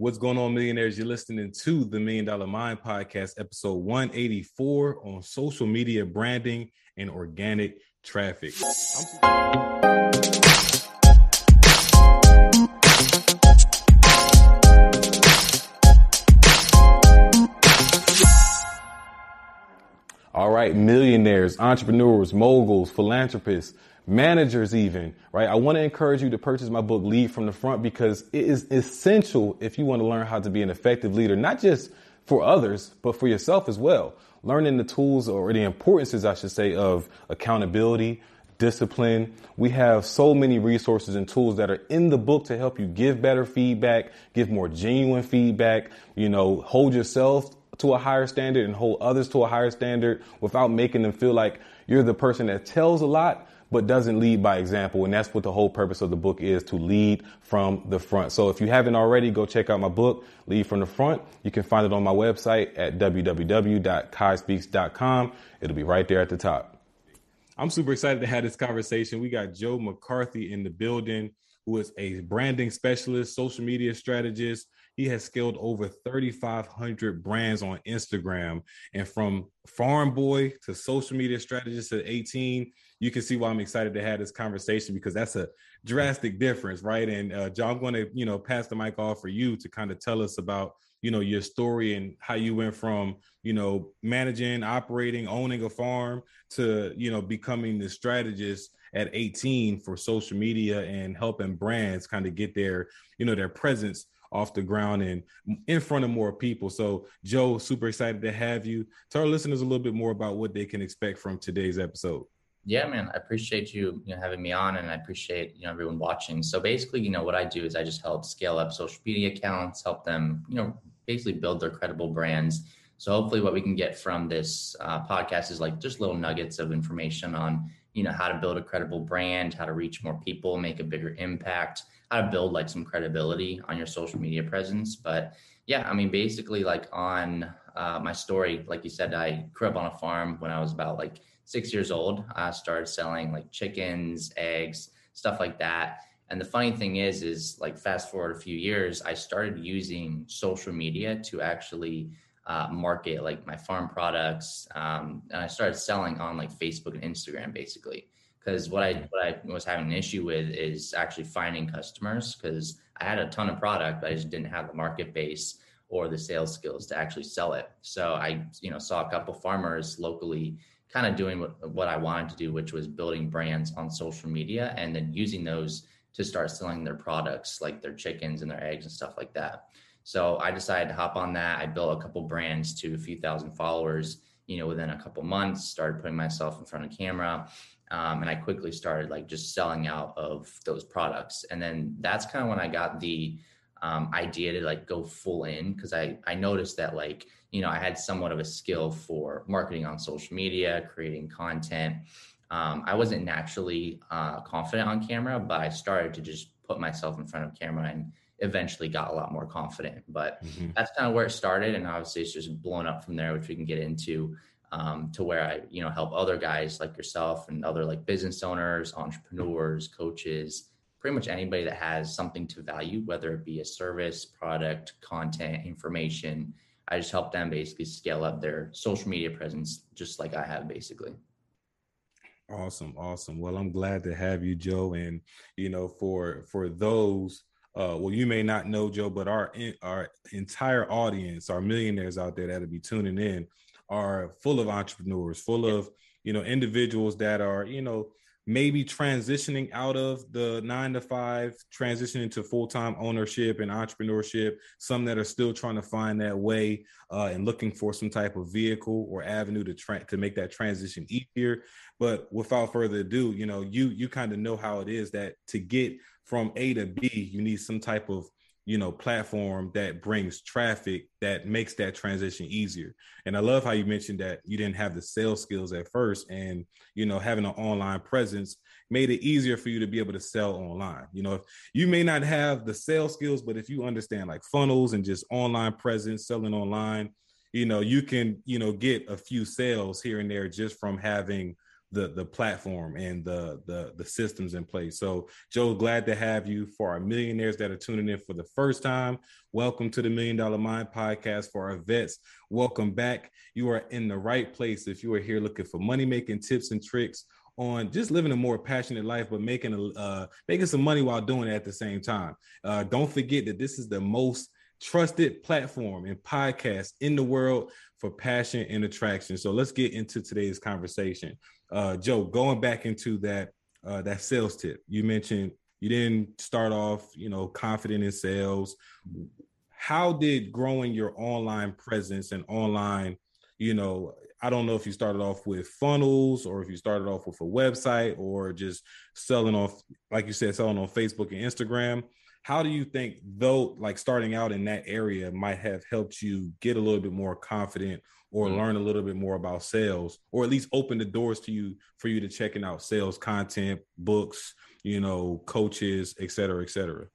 What's going on, millionaires? You're listening to the Million Dollar Mind Podcast, episode 184 on social media branding and organic traffic. All right, millionaires, entrepreneurs, moguls, philanthropists, managers even, right? I want to encourage you to purchase my book, Lead from the Front, because it is essential if you want to learn how to be an effective leader, not just for others, but for yourself as well. Learning the tools or the importances, I should say, of accountability, discipline. We have so many resources and tools that are in the book to help you give better feedback, give more genuine feedback, you know, hold yourself to a higher standard and hold others to a higher standard without making them feel like you're the person that tells a lot, but doesn't lead by example. And that's what the whole purpose of the book is to lead from the front. So if you haven't already, go check out my book, Lead from the Front. You can find it on my website at www.quiyspeaks.com. It'll be right there at the top. I'm super excited to have this conversation. We got Joe McCarthy in the building, who is a branding specialist, social media strategist. He has scaled over 3,500 brands on Instagram. And from farm boy to social media strategist at 18, you can see why I'm excited to have this conversation because that's a drastic difference, right? And uh, John, I'm going to, you know, pass the mic off for you to kind of tell us about, you know, your story and how you went from, you know, managing, operating, owning a farm to, you know, becoming the strategist at 18 for social media and helping brands kind of get their, you know, their presence off the ground and in front of more people. So, Joe, super excited to have you. Tell our listeners a little bit more about what they can expect from today's episode. Yeah, man, I appreciate you, you know, having me on, and I appreciate you know everyone watching. So basically, you know, what I do is I just help scale up social media accounts, help them, you know, basically build their credible brands. So hopefully, what we can get from this uh, podcast is like just little nuggets of information on you know how to build a credible brand, how to reach more people, make a bigger impact, how to build like some credibility on your social media presence. But yeah, I mean, basically, like on uh, my story, like you said, I grew up on a farm when I was about like six years old. I started selling like chickens, eggs, stuff like that. And the funny thing is, is like fast forward a few years, I started using social media to actually uh, market like my farm products, um, and I started selling on like Facebook and Instagram basically. Because what I what I was having an issue with is actually finding customers because I had a ton of product, but I just didn't have the market base or the sales skills to actually sell it. So I, you know, saw a couple farmers locally kind of doing what, what I wanted to do, which was building brands on social media and then using those to start selling their products, like their chickens and their eggs and stuff like that. So I decided to hop on that. I built a couple brands to a few thousand followers, you know, within a couple months, started putting myself in front of camera. Um, and I quickly started like just selling out of those products. And then that's kind of when I got the um, idea to like go full in because I, I noticed that like, you know, I had somewhat of a skill for marketing on social media, creating content. Um, I wasn't naturally uh, confident on camera, but I started to just put myself in front of camera and eventually got a lot more confident. But mm-hmm. that's kind of where it started, and obviously it's just blown up from there, which we can get into. Um, to where I, you know, help other guys like yourself and other like business owners, entrepreneurs, coaches, pretty much anybody that has something to value, whether it be a service, product, content, information, I just help them basically scale up their social media presence, just like I have basically. Awesome, awesome. Well, I'm glad to have you, Joe. And you know, for for those, uh, well, you may not know Joe, but our in, our entire audience, our millionaires out there that'll be tuning in, are full of entrepreneurs, full of you know individuals that are you know maybe transitioning out of the nine to five, transitioning to full time ownership and entrepreneurship. Some that are still trying to find that way uh, and looking for some type of vehicle or avenue to tra- to make that transition easier. But without further ado, you know, you you kind of know how it is that to get from A to B, you need some type of you know platform that brings traffic that makes that transition easier. And i love how you mentioned that you didn't have the sales skills at first and you know having an online presence made it easier for you to be able to sell online. You know if you may not have the sales skills but if you understand like funnels and just online presence selling online you know you can you know get a few sales here and there just from having the the platform and the the the systems in place. So, Joe, glad to have you for our millionaires that are tuning in for the first time. Welcome to the Million Dollar Mind podcast for our vets. Welcome back. You are in the right place if you are here looking for money making tips and tricks on just living a more passionate life, but making a uh, making some money while doing it at the same time. Uh, don't forget that this is the most trusted platform and podcast in the world for passion and attraction. So let's get into today's conversation. Uh, Joe, going back into that uh, that sales tip, you mentioned you didn't start off, you know, confident in sales. How did growing your online presence and online, you know, I don't know if you started off with funnels or if you started off with a website or just selling off, like you said, selling on Facebook and Instagram. How do you think, though, like starting out in that area might have helped you get a little bit more confident or mm-hmm. learn a little bit more about sales, or at least open the doors to you for you to checking out sales content, books, you know, coaches, et cetera, et cetera?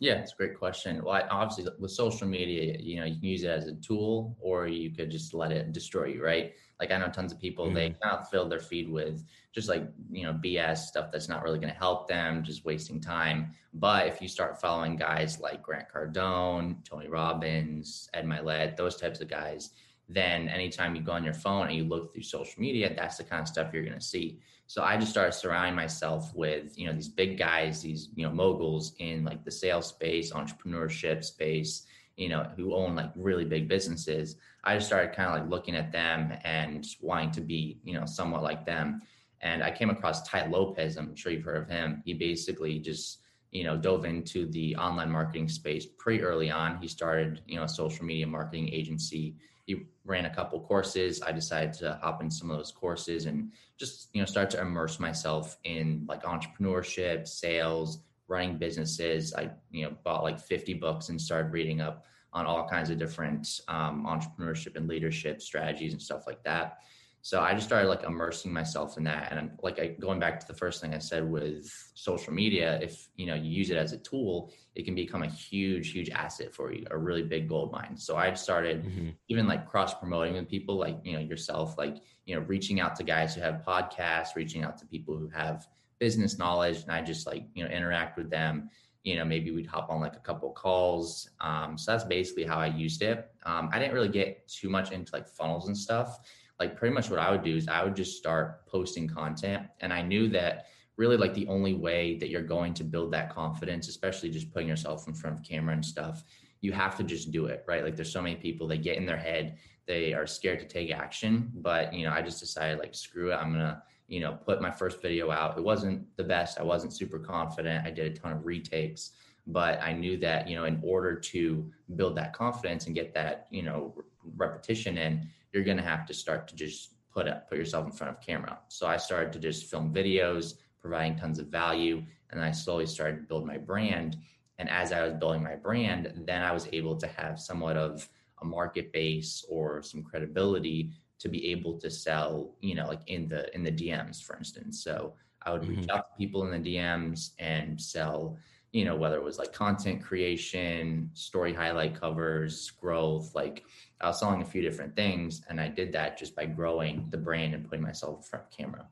Yeah, it's a great question. Well, obviously, with social media, you know, you can use it as a tool, or you could just let it destroy you, right? Like I know tons of people, mm-hmm. they kind of fill their feed with just like, you know, BS stuff that's not really going to help them, just wasting time. But if you start following guys like Grant Cardone, Tony Robbins, Ed Mylett, those types of guys, then anytime you go on your phone and you look through social media, that's the kind of stuff you're going to see. So I just started surrounding myself with, you know, these big guys, these, you know, moguls in like the sales space, entrepreneurship space, you know, who own like really big businesses. I just started kind of like looking at them and wanting to be, you know, somewhat like them. And I came across Tai Lopez. I'm sure you've heard of him. He basically just, you know, dove into the online marketing space pretty early on. He started, you know, a social media marketing agency he ran a couple courses. I decided to hop in some of those courses and just, you know, start to immerse myself in like entrepreneurship, sales, running businesses. I, you know, bought like 50 books and started reading up on all kinds of different um, entrepreneurship and leadership strategies and stuff like that. So I just started like immersing myself in that. And like I, going back to the first thing I said with social media, if you know you use it as a tool, it can become a huge, huge asset for you, a really big gold mine. So I started mm-hmm. even like cross promoting with people like you know yourself, like you know reaching out to guys who have podcasts, reaching out to people who have business knowledge, and I just like you know interact with them. You know, maybe we'd hop on like a couple calls. Um, so that's basically how I used it. Um, I didn't really get too much into like funnels and stuff like pretty much what I would do is I would just start posting content. And I knew that really like the only way that you're going to build that confidence, especially just putting yourself in front of camera and stuff, you have to just do it, right? Like there's so many people they get in their head, they are scared to take action. But you know, I just decided like screw it. I'm gonna, you know, put my first video out. It wasn't the best. I wasn't super confident. I did a ton of retakes, but I knew that, you know, in order to build that confidence and get that, you know, repetition in, you're going to have to start to just put up, put yourself in front of camera. So I started to just film videos, providing tons of value, and I slowly started to build my brand. And as I was building my brand, then I was able to have somewhat of a market base or some credibility to be able to sell, you know, like in the in the DMs, for instance. So I would reach mm-hmm. out to people in the DMs and sell, you know, whether it was like content creation, story highlight covers, growth, like I was selling a few different things, and I did that just by growing the brand and putting myself in front of camera.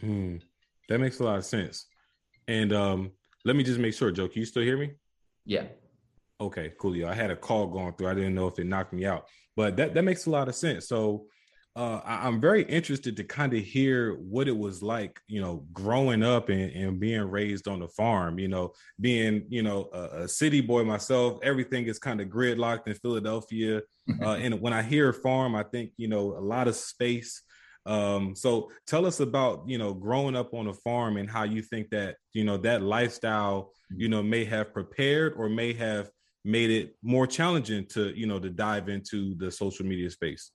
Hmm. That makes a lot of sense. And um, let me just make sure, Joe, can you still hear me? Yeah. Okay, cool. Yeah, I had a call going through. I didn't know if it knocked me out, but that that makes a lot of sense. So uh, I, am very interested to kind of hear what it was like, you know, growing up and, and being raised on the farm. You know, being you know a, a city boy myself, everything is kind of gridlocked in Philadelphia. Uh, and when I hear farm, I think you know a lot of space. Um, so tell us about you know growing up on a farm and how you think that you know that lifestyle you know may have prepared or may have made it more challenging to you know to dive into the social media space.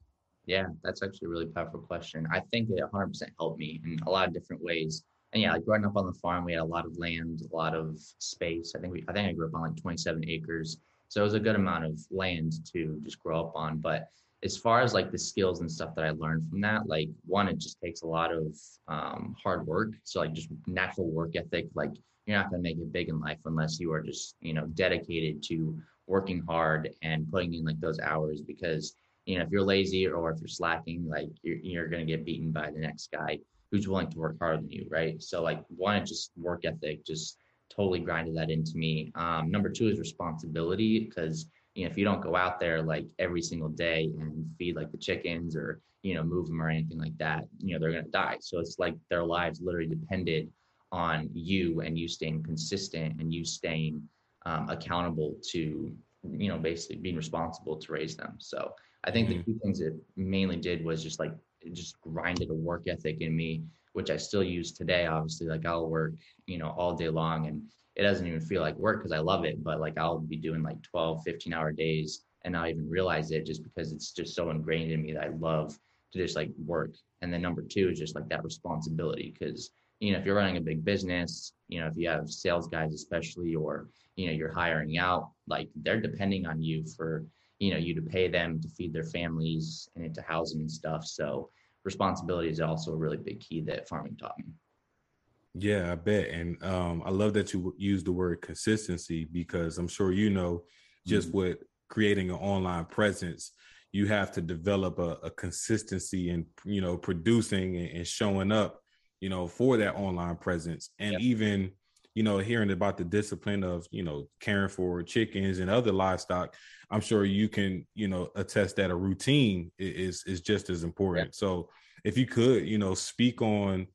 Yeah, that's actually a really powerful question. I think it 100% helped me in a lot of different ways. And yeah, like growing up on the farm, we had a lot of land, a lot of space. I think we, I think I grew up on like 27 acres, so it was a good amount of land to just grow up on. But as far as like the skills and stuff that I learned from that, like one, it just takes a lot of um, hard work. So like just natural work ethic. Like you're not going to make it big in life unless you are just you know dedicated to working hard and putting in like those hours because you know, if you're lazy or if you're slacking, like you're, you're going to get beaten by the next guy who's willing to work harder than you, right? So like one, just work ethic, just totally grinded that into me. Um, number two is responsibility because you know if you don't go out there like every single day and feed like the chickens or you know move them or anything like that, you know they're gonna die. So it's like their lives literally depended on you and you staying consistent and you staying um, accountable to you know basically being responsible to raise them. So I think mm-hmm. the two things it mainly did was just like it just grinded a work ethic in me which I still use today. Obviously, like I'll work, you know, all day long and it doesn't even feel like work because I love it. But like I'll be doing like 12, 15 hour days and not even realize it just because it's just so ingrained in me that I love to just like work. And then number two is just like that responsibility because, you know, if you're running a big business, you know, if you have sales guys, especially, or, you know, you're hiring out, like they're depending on you for, you know, you to pay them to feed their families and into housing and stuff. So, responsibility is also a really big key that farming taught me. Yeah, I bet. And um, I love that you use the word consistency because I'm sure you know just mm-hmm. with creating an online presence, you have to develop a, a consistency in, you know, producing and, and, showing up, you know, for that online presence. And yep. even, you know, hearing about the discipline of, you know, caring for chickens and other livestock, I'm sure you can, you know, attest that a routine is is just as important. Yeah. So if you could, you know, speak on,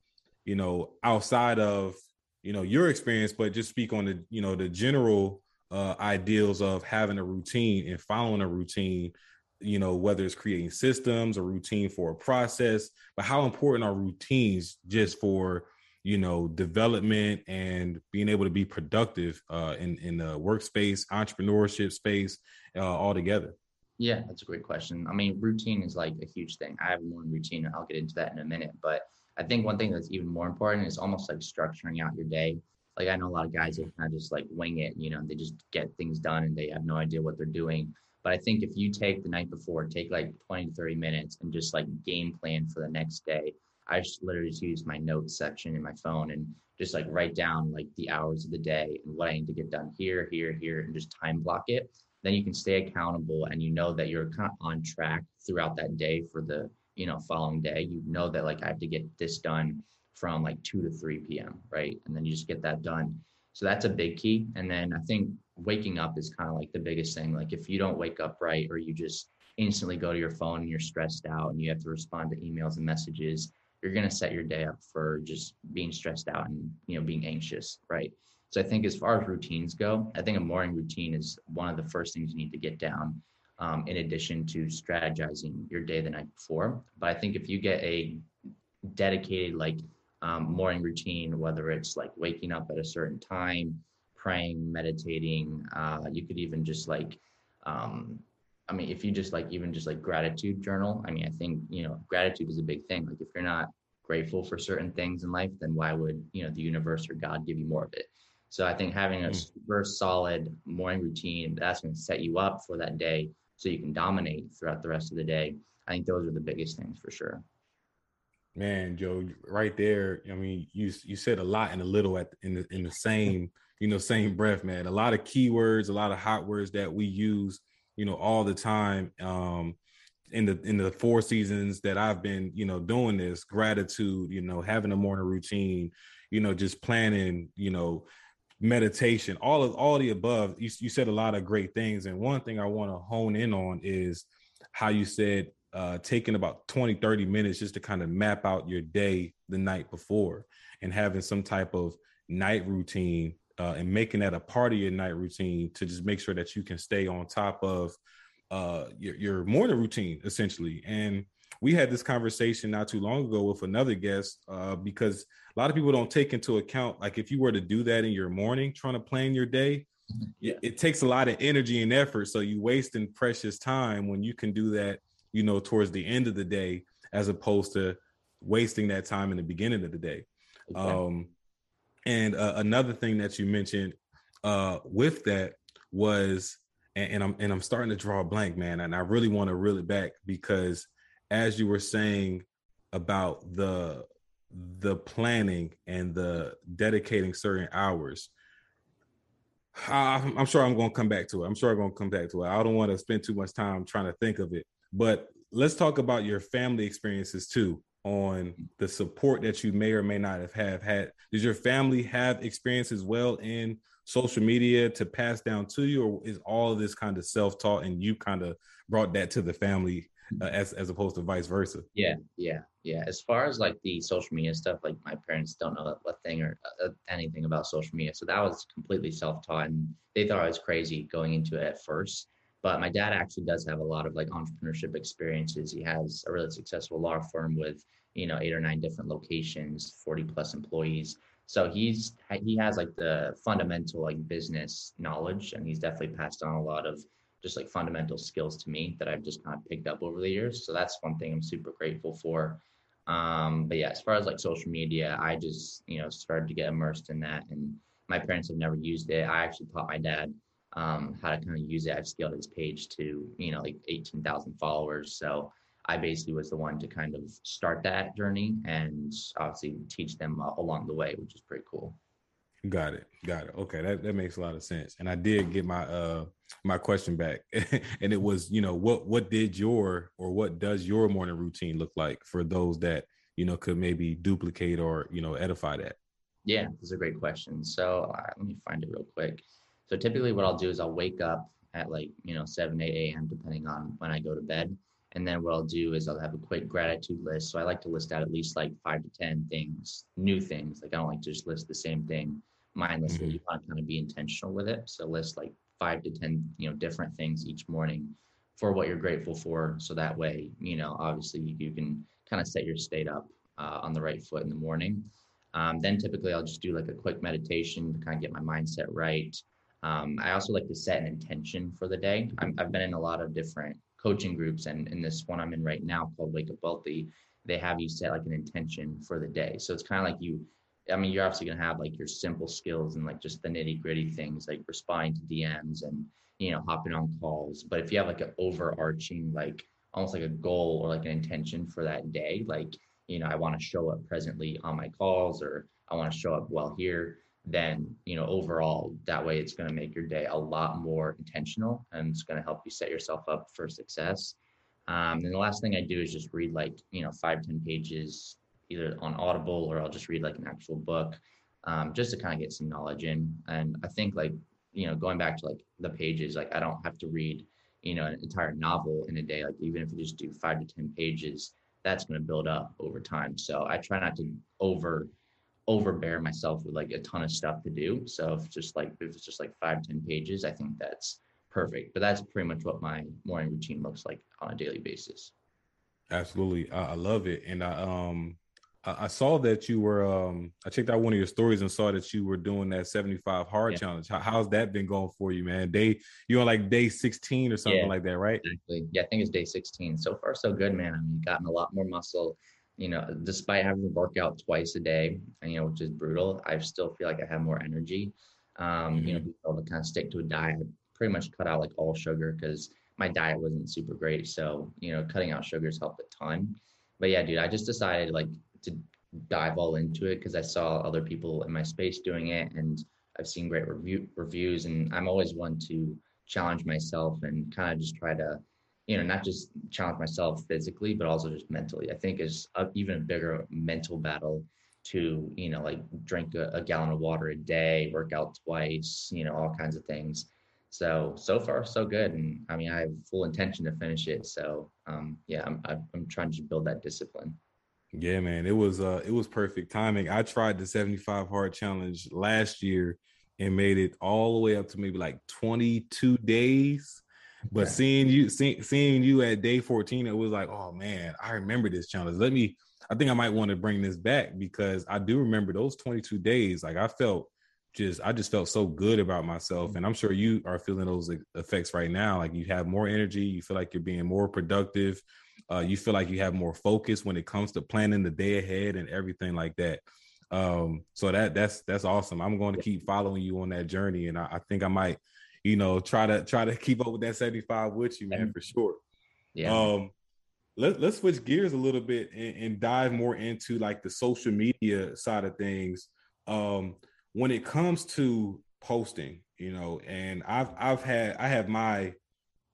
you know, outside of, you know, your experience, but just speak on the, you know, the general uh, ideals of having a routine and following a routine, you know, whether it's creating systems, a routine for a process, but how important are routines just for you know development and being able to be productive uh, in in the workspace entrepreneurship space uh, altogether yeah that's a great question. I mean routine is like a huge thing. I have morning routine and i'll get into that in a minute but i think one thing that's even more important is almost like structuring out your day. Like i know a lot of guys that kind of just like wing it you know they just get things done and they have no idea what they're doing. But i think if you take the night before take like 20 to 30 minutes and just like game plan for the next day I just literally just use my notes section in my phone and just like write down like the hours of the day and what I need to get done here, here, here, and just time block it. Then you can stay accountable and you know that you're kind of on track throughout that day for the you know following day. You know that like I have to get this done from like 2 to 3 p.m. right, and then you just get that done. So that's a big key. And then I think waking up is kind of like the biggest thing. Like if you don't wake up right or you just instantly go to your phone and you're stressed out and you have to respond to emails and messages you're going to set your day up for just being stressed out and you know being anxious right so i think as far as routines go i think a morning routine is one of the first things you need to get down um, in addition to strategizing your day the night before but i think if you get a dedicated like um, morning routine whether it's like waking up at a certain time praying meditating uh, you could even just like um, I mean, if you just like even just like gratitude journal, I mean, I think, you know, gratitude is a big thing. Like if you're not grateful for certain things in life, then why would, you know, the universe or God give you more of it? So I think having a hmm. super solid morning routine, that's going to set you up for that day so you can dominate throughout the rest of the day. I think those are the biggest things for sure. Man, Joe, right there. I mean, you you said a lot and a little at in the in the same, you know, same breath, man. A lot of keywords, a lot of hot words that we use you know, all the time. Um, in the in the four seasons that I've been, you know, doing this, gratitude, you know, having a morning routine, you know, just planning, you know, meditation, all of all the above. You, you said a lot of great things, and one thing I want to hone in on is how you said uh, taking about 20 30 minutes just to kind of map out your day the night before and having some type of night routine uh, and making that a part of your night routine to just make sure that you can stay on top of uh, your, your morning routine essentially. And we had this conversation not too long ago with another guest uh, because a lot of people don't take into account like if you were to do that in your morning, trying to plan your day, yeah. it, it takes a lot of energy and effort. So you wasting precious time when you can do that, you know, towards the end of the day as opposed to wasting that time in the beginning of the day. Okay. Um, and uh, another thing that you mentioned uh, with that was, and, and, I'm and I'm starting to draw a blank, man, and I really want to reel it back because as you were saying about the the planning and the dedicating certain hours, I'm sure I'm going to come back to it. I'm sure I'm going to come back to it. I don't want to spend too much time trying to think of it. but let's talk about your family experiences too on the support that you may or may not have, have had. Does your family have experience as well in social media to pass down to you, or is all this kind of self-taught and you kind of brought that to the family uh, as as opposed to vice versa? Yeah, yeah, yeah. As far as like the social media stuff, like my parents don't know a thing or uh, anything about social media, so that was completely self-taught, and they thought I was crazy going into it at first. But my dad actually does have a lot of like entrepreneurship experiences. He has a really successful law firm with you know eight or nine different locations, forty plus employees. So he's he has like the fundamental like business knowledge, and he's definitely passed on a lot of just like fundamental skills to me that I've just kind of picked up over the years. So that's one thing I'm super grateful for. Um, but yeah, as far as like social media, I just you know started to get immersed in that, and my parents have never used it. I actually taught my dad um, how to kind of use it. I've scaled his page to, you know, like 18,000 followers. So I basically was the one to kind of start that journey and obviously teach them along the way, which is pretty cool. Got it. Got it. Okay. That, that makes a lot of sense. And I did get my, uh, my question back and it was, you know, what, what did your, or what does your morning routine look like for those that, you know, could maybe duplicate or, you know, edify that? Yeah, that's a great question. So uh, let me find it real quick. So typically what I'll do is I'll wake up at like, you know, 7, 8 a.m. depending on when I go to bed. And then what I'll do is I'll have a quick gratitude list. So I like to list out at least like five to 10 things, new things. Like I don't like to just list the same thing mindlessly. Mm-hmm. You want to kind of be intentional with it. So list like five to 10, you know, different things each morning for what you're grateful for. So that way, you know, obviously you can kind of set your state up uh, on the right foot in the morning. Um, then typically I'll just do like a quick meditation to kind of get my mindset right. Um, I also like to set an intention for the day. i have been in a lot of different coaching groups, and in this one I'm in right now called Wake Up Wealthy, they have you set like an intention for the day. So it's kind of like you, I mean, you're obviously gonna have like your simple skills and like just the nitty gritty things like responding to DMs and you know hopping on calls. But if you have like an overarching like almost like a goal or like an intention for that day, like you know I want to show up presently on my calls or I want to show up well here then you know overall that way it's to make your day a lot more intentional and it's to help you set yourself up for success um, and the last thing i do is just read like you know five ten pages either on audible or i'll just read like an actual book um, just to kind of get some knowledge in and i think like you know going back to like the pages like i don't have to read you know an entire novel in a day like even if you just do five to ten pages that's going to build up over time so i try not to over overbear myself with like a ton of stuff to do. So if just like if it's just like five ten pages, I think that's perfect. But that's pretty much what my morning routine looks like on a daily basis. Absolutely, I, I love it, and I um I, I saw that you were um I checked out one of your stories and saw that you were doing that seventy five hard yeah. challenge. How, how's that been going for you, man? Day you're on like day sixteen or something yeah, like that, right? Exactly. Yeah, I think it's day sixteen. So far, so good, man. I mean, gotten a lot more muscle you know, despite having to work out twice a day, you know, which is brutal, I still feel like I have more energy. Um, mm-hmm. You know, be able to kind of stick to a diet, pretty much cut out like all sugar because my diet wasn't super great. So, you know, cutting out sugars helped a ton. But yeah, dude, I just decided like to dive all into it because I saw other people in my space doing it and I've seen great review reviews and I'm always one to challenge myself and kind of just try to you know, not just challenge myself physically, but also just mentally. I think is even a bigger mental battle to, you know, like drink a, a, gallon of water a day, work out twice, you know, all kinds of things. So, so far, so good. And I mean, I have full intention to finish it. So, um, yeah, I'm, I'm trying to build that discipline. Yeah, man, it was, uh, it was perfect timing. I tried the 75 hard challenge last year and made it all the way up to maybe like 22 days but seeing you see, seeing you at day 14, it was like, oh man, I remember this challenge. Let me, I think I might want to bring this back because I do remember those 22 days. Like I felt just I just felt so good about myself. And I'm sure you are feeling those effects right now. Like you have more energy, you feel like you're being more productive, uh, you feel like you have more focus when it comes to planning the day ahead and everything like that. Um, so that that's that's awesome. I'm going to keep following you on that journey, and I, I think I might you know, try to try to keep up with that 75 with you, man, for sure. Yeah. Um, let, let's switch gears a little bit and, and, dive more into like the social media side of things. Um, when it comes to posting, you know, and I've I've had I have my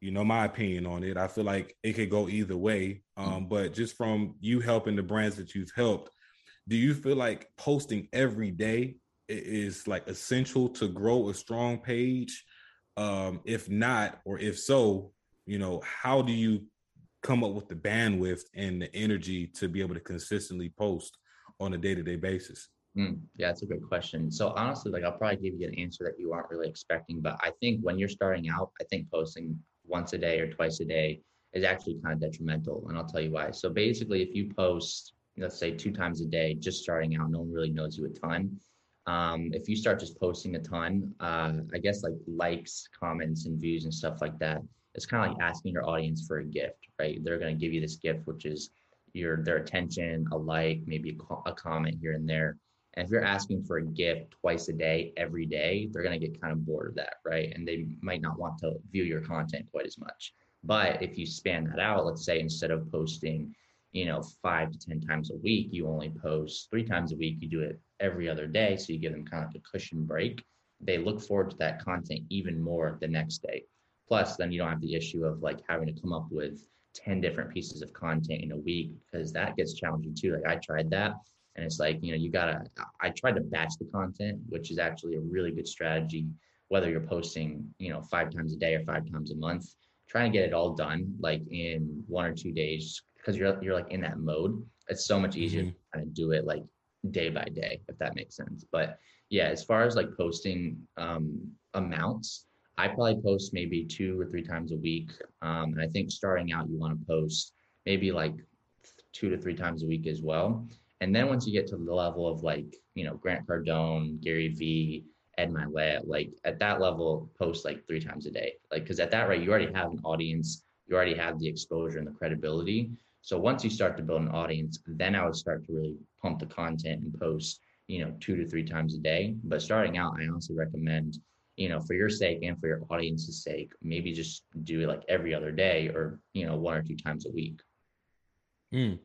you know my opinion on it. I feel like it could go either way. Um, mm-hmm. but just from you helping the brands that you've helped, do you feel like posting every day is like essential to grow a strong page? Um, if not, or if so, you know, how do you come up with the bandwidth and the energy to be able to consistently post on a day-to-day basis? Mm, yeah, that's a great question. So honestly, like I'll probably give you an answer that you aren't really expecting, but I think when you're starting out, I think posting once a day or twice a day is actually kind of detrimental, and I'll tell you why. So basically, if you post, let's say two times a day, just starting out, no one really knows you a ton. Um, if you start just posting a ton, uh, I guess like likes, comments, and views and stuff like that, it's kind of like asking your audience for a gift, right? They're going to give you this gift, which is your their attention, a like, maybe a, a comment here and there if you're asking for a gift twice a day, every day, they're going to get kind of bored of that, right? And they might not want to view your content quite as much. But if you span that out, let's say instead of posting, you know, five to 10 times a week, you only post three times a week, you do it every other day. So you give them kind of a cushion break. They look forward to that content even more the next day. Plus, then you don't have the issue of like having to come up with 10 different pieces of content in a week because that gets challenging too. Like I tried that and it's like, you know, you gotta, I tried to batch the content, which is actually a really good strategy, whether you're posting, you know, five times a day or five times a month, trying to get it all done like in one or two days because you're, you're like in that mode. It's so much easier mm-hmm. to kind of do it like day by day, if that makes sense. But yeah, as far as like posting um, amounts, I probably post maybe two or three times a week. Um, and I think starting out, you want to post maybe like two to three times a week as well. And then once you get to the level of like, you know, Grant Cardone, Gary Vee, Ed Mylett, like at that level, post like three times a day. Like, because at that rate, you already have an audience, you already have the exposure and the credibility. So once you start to build an audience, then I would start to really pump the content and post, you know, two to three times a day. But starting out, I honestly recommend, you know, for your sake and for your audience's sake, maybe just do it like every other day or, you know, one or two times a week. Mm.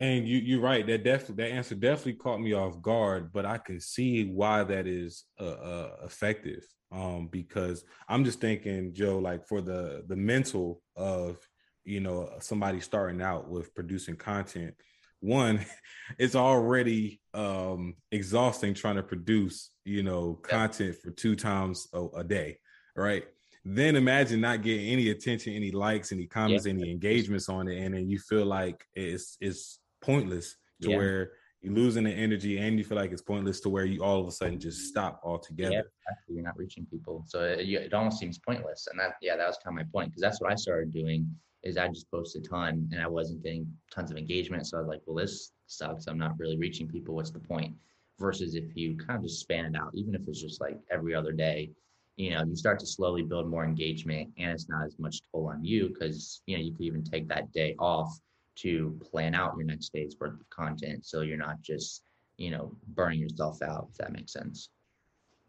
And you you're right. That definitely that answer definitely caught me off guard, but I can see why that is uh, uh, effective. Um, because I'm just thinking, Joe, like for the the mental of you know somebody starting out with producing content. One, it's already um, exhausting trying to produce you know content for two times a, a day, right? then imagine not getting any attention, any likes, any comments, yeah. any engagements on it, and then you feel like it's it's pointless to yeah. where you're losing the energy and you feel like it's pointless to where you all of a sudden just stop altogether. Yeah, exactly. You're not reaching people. So uh, it, it almost seems pointless. And that, yeah, that was kind of my point because that's what I started doing is I just posted a ton and I wasn't getting tons of engagement. So I was like, well, this sucks. I'm not really reaching people. What's the point? Versus if you kind of just span it out, even if it's just like every other day, you know, you start to slowly build more engagement and it's not as much toll on you because, you know, you could even take that day off to plan out your next day's worth of content so you're not just you know burning yourself out if that makes sense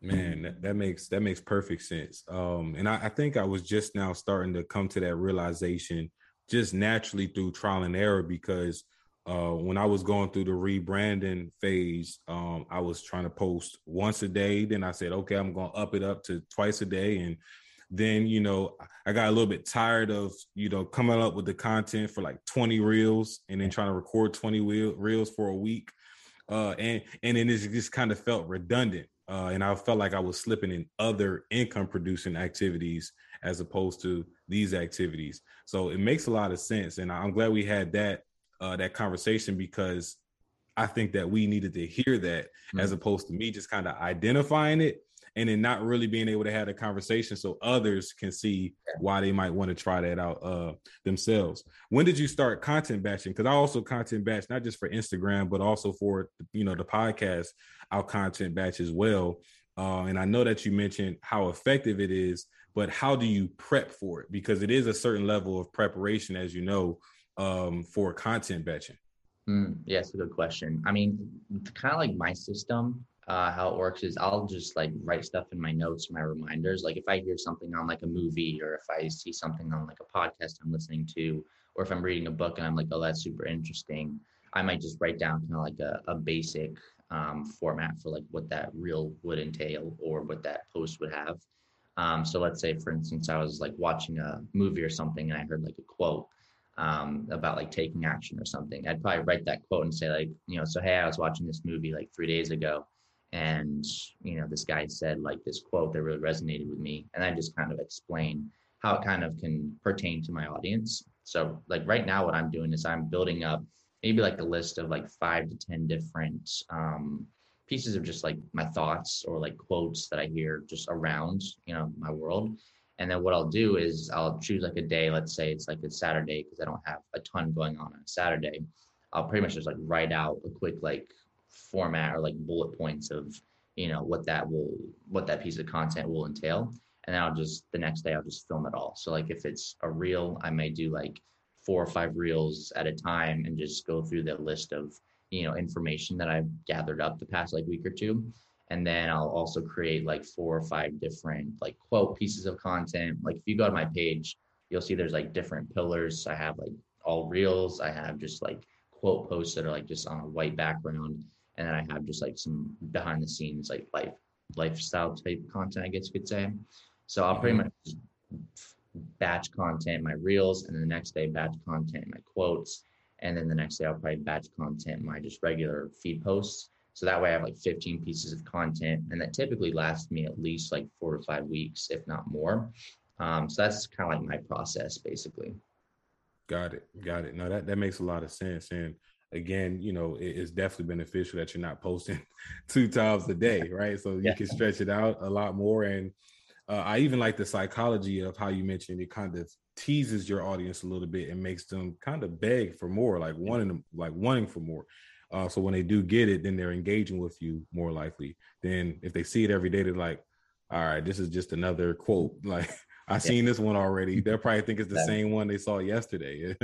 man that, that makes that makes perfect sense um and I, I think i was just now starting to come to that realization just naturally through trial and error because uh, when I was going through the rebranding phase, um, I was trying to post once a day. Then I said, okay, I'm going to up it up to twice a day. And then, you know, I got a little bit tired of, you know, coming up with the content for like 20 reels and then trying to record 20 reels for a week. Uh, and and then it just kind of felt redundant. Uh, and I felt like I was slipping in other income producing activities as opposed to these activities. So it makes a lot of sense. And I'm glad we had that uh, that conversation because I think that we needed to hear that mm-hmm. as opposed to me just kind of identifying it and then not really being able to have a conversation so others can see why they might want to try that out uh, themselves. When did you start content batching? Because I also content batch not just for Instagram, but also for you know the podcast. I'll content batch as well. Uh, and I know that you mentioned how effective it is, but how do you prep for it? Because it is a certain level of preparation, as you know, um, for content batching. Mm, yeah, it's a good question. I mean, kind of like my system, uh, how it works is I'll just like write stuff in my notes, my reminders. Like if I hear something on like a movie or if I see something on like a podcast I'm listening to, or if I'm reading a book and I'm like, oh, that's super interesting, I might just write down kind of like a, a basic um, format for like what that reel would entail or what that post would have. Um, so let's say, for instance, I was like watching a movie or something and I heard like a quote um, about like taking action or something. I'd probably write that quote and say like, you know, so hey, I was watching this movie like three days ago, and you know, this guy said like this quote that really resonated with me, and I just kind of explain how it kind of can pertain to my audience. So like right now, what I'm doing is I'm building up maybe like a list of like five to ten different um, pieces of just like my thoughts or like quotes that I hear just around, you know, my world. And then what I'll do is I'll choose like a day, let's say it's like a Saturday, because I don't have a ton going on on a Saturday. I'll pretty much just like write out a quick like format or like bullet points of, you know, what that will, what that piece of content will entail. And then I'll just, the next day, I'll just film it all. So like if it's a reel, I may do like four or five reels at a time and just go through the list of you know information that I've gathered up the past like week or two. And then I'll also create like four or five different like quote pieces of content. Like if you go to my page, you'll see there's like different pillars. I have like all reels. I have just like quote posts that are like just on a white background. And then I have just like some behind the scenes like life lifestyle type content, I guess you could say. So I'll pretty mm-hmm. much batch content my reels and then the next day batch content my quotes and then the next day I'll probably batch content my just regular feed posts. So that way I have like 15 pieces of content, and that typically lasts me at least like four to five weeks, if not more. Um, so that's kind of like my process, basically. Got it. Got it. No, that that makes a lot of sense. And again, you know, it, it's definitely beneficial that you're not posting two times a day, right? So you yeah. can stretch it out a lot more. And uh, I even like the psychology of how you mentioned it kind of teases your audience a little bit and makes them kind of beg for more, like wanting like wanting for more. Uh, so when they do get it, then they're engaging with you more likely. Then if they see it every day, they're like, "All right, this is just another quote." Like I seen this one already. They'll probably think it's the same one they saw yesterday.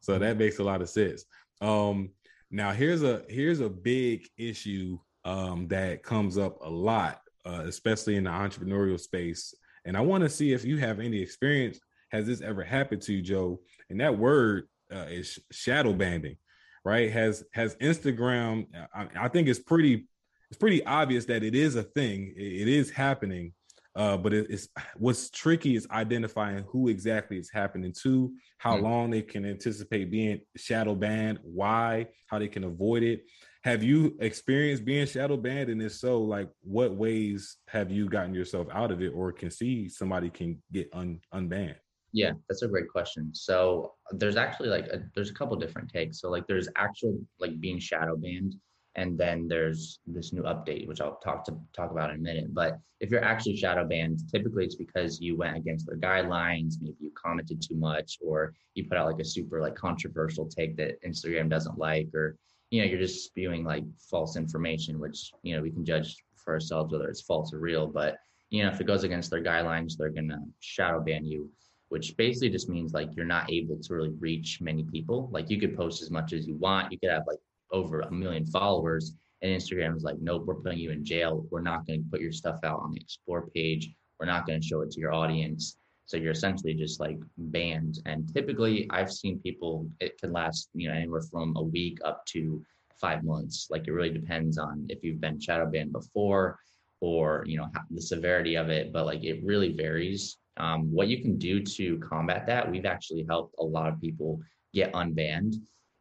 so that makes a lot of sense. Um, now here's a here's a big issue um, that comes up a lot, uh, especially in the entrepreneurial space. And I want to see if you have any experience has this ever happened to you, Joe? And that word uh, is shadow banning, right? Has has Instagram? I, I, think it's pretty it's pretty obvious that it is a thing. it, it is happening. Uh, but it, it's what's tricky is identifying who exactly it's happening to, how mm-hmm. long they can anticipate being shadow banned, why, how they can avoid it. Have you experienced being shadow banned? And if so, like what ways have you gotten yourself out of it or can see somebody can get un- unbanned? Yeah, that's a great question. So there's actually like a, there's a couple different takes. So like there's actual like being shadow banned, and then there's this new update which I'll talk to talk about in a minute. But if you're actually shadow banned, typically it's because you went against their guidelines, maybe you commented too much, or you put out like a super like controversial take that Instagram doesn't like, or you know you're just spewing like false information, which you know we can judge for ourselves whether it's false or real. But you know if it goes against their guidelines, they're gonna shadow ban you which basically just means like you're not able to really reach many people. Like you could post as much as you want. You could have like over a million followers, and Instagram is like, nope, we're putting you in jail. We're not going to put your stuff out on the explore page. We're not going to show it to your audience. So you're essentially just like banned. And typically, I've seen people. It can last you know anywhere from a week up to five months. Like it really depends on if you've been shadow banned before or you know the severity of it. But like it really varies um, what you can do to combat that, we've actually helped a lot of people get unbanned,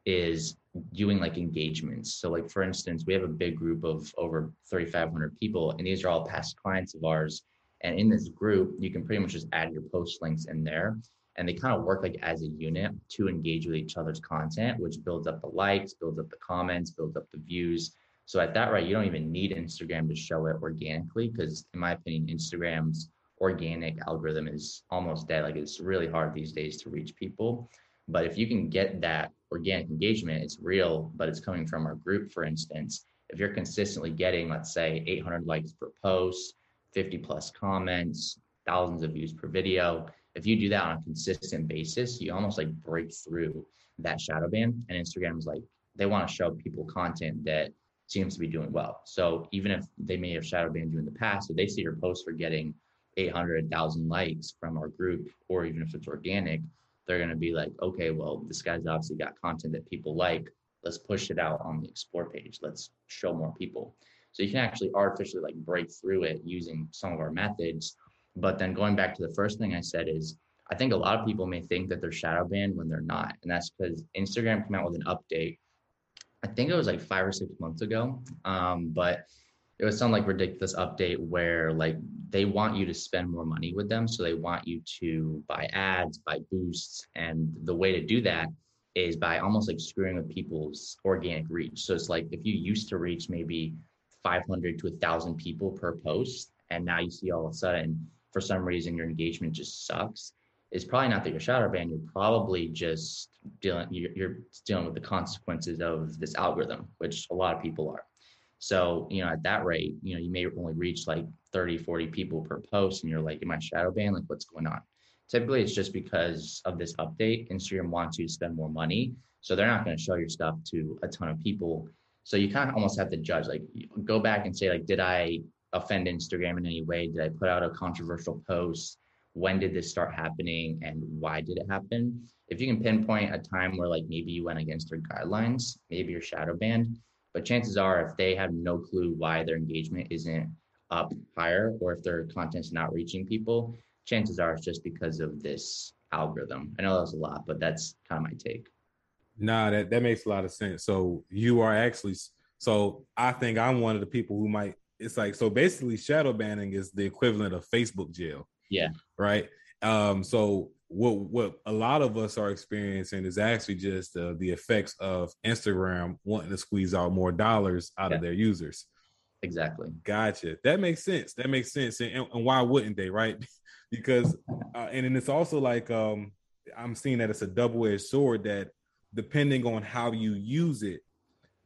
is doing like engagements. So, like for instance, we have a big group of over 3,500 people, and these are all past clients of ours. And in this group, you can pretty much just add your post links in there, and they kind of work like as a unit to engage with each other's content, which builds up the likes, builds up the comments, builds up the views. So at that rate, you don't even need Instagram to show it organically, because in my opinion, Instagram's organic algorithm is almost dead. Like it's really hard these days to reach people. But if you can get that organic engagement, it's real, but it's coming from our group, for instance. If you're consistently getting, let's say, 800 likes per post, 50 plus comments, thousands of views per video, if you do that on a consistent basis, you almost like break through that shadow ban. And Instagram is like, they want to show people content that seems to be doing well. So even if they may have shadow banned you in the past, if they see your posts are getting 800,000 likes from our group, or even if it's organic, they're going to be like, okay, well, this guy's obviously got content that people like. Let's push it out on the explore page. Let's show more people. So you can actually artificially like break through it using some of our methods But then going back to the first thing I said is I think a lot of people may think that they're shadow banned when they're not. And that's because Instagram came out with an update. I think it was like five or six months ago. Um, but it was some like ridiculous update where like they want you to spend more money with them. So they want you to buy ads, buy boosts. And the way to do that is by almost like screwing with people's organic reach. So it's like if you used to reach maybe 500 to 1,000 people per post, and now you see all of a sudden, for some reason, your engagement just sucks, it's probably not that you're shadow banned. You're probably just dealing, you're, you're dealing with the consequences of this algorithm, which a lot of people are. So, you know, at that rate, you know, you may only reach like 30, 40 people per post, and you're like, am I shadow banned? Like, what's going on? Typically, it's just because of this update. Instagram wants you to spend more money. So they're not going to show your stuff to a ton of people. So you kind of almost have to judge, like, go back and say, like, did I offend Instagram in any way? Did I put out a controversial post? When did this start happening and why did it happen? If you can pinpoint a time where, like, maybe you went against their guidelines, maybe you're shadow banned. But chances are, if they have no clue why their engagement isn't up higher or if their content's not reaching people, chances are it's just because of this algorithm. I know that was a lot, but that's kind of my take. Nah, that, that makes a lot of sense. So you are actually so I think I'm one of the people who might it's like so basically shadow banning is the equivalent of Facebook jail. Yeah. Right. Um, so what what a lot of us are experiencing is actually just uh, the effects of Instagram wanting to squeeze out more dollars out yeah. of their users. Exactly. Gotcha. That makes sense. That makes sense. And, and why wouldn't they, right? because uh, and then it's also like um I'm seeing that it's a double-edged sword that depending on how you use it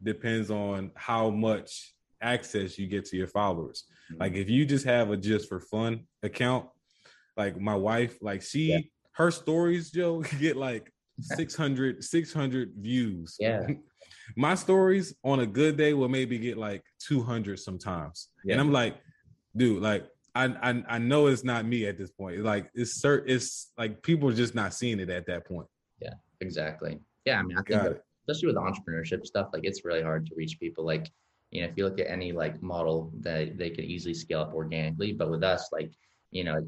depends on how much access you get to your followers. Mm-hmm. Like if you just have a just for fun account, like my wife, like she yeah. Her stories, Joe, get like 600 600 views. Yeah. my stories on a good day will maybe get like 200 sometimes. Yeah. And I'm like, dude, like I, I I know it's not me at this point. Like it's cert, it's like people are just not seeing it at that point. Yeah, exactly. Yeah, I mean, I think especially with entrepreneurship stuff, like it's really hard to reach people. Like, you know, if you look at any like model that they could easily scale up organically, but with us, like, you know,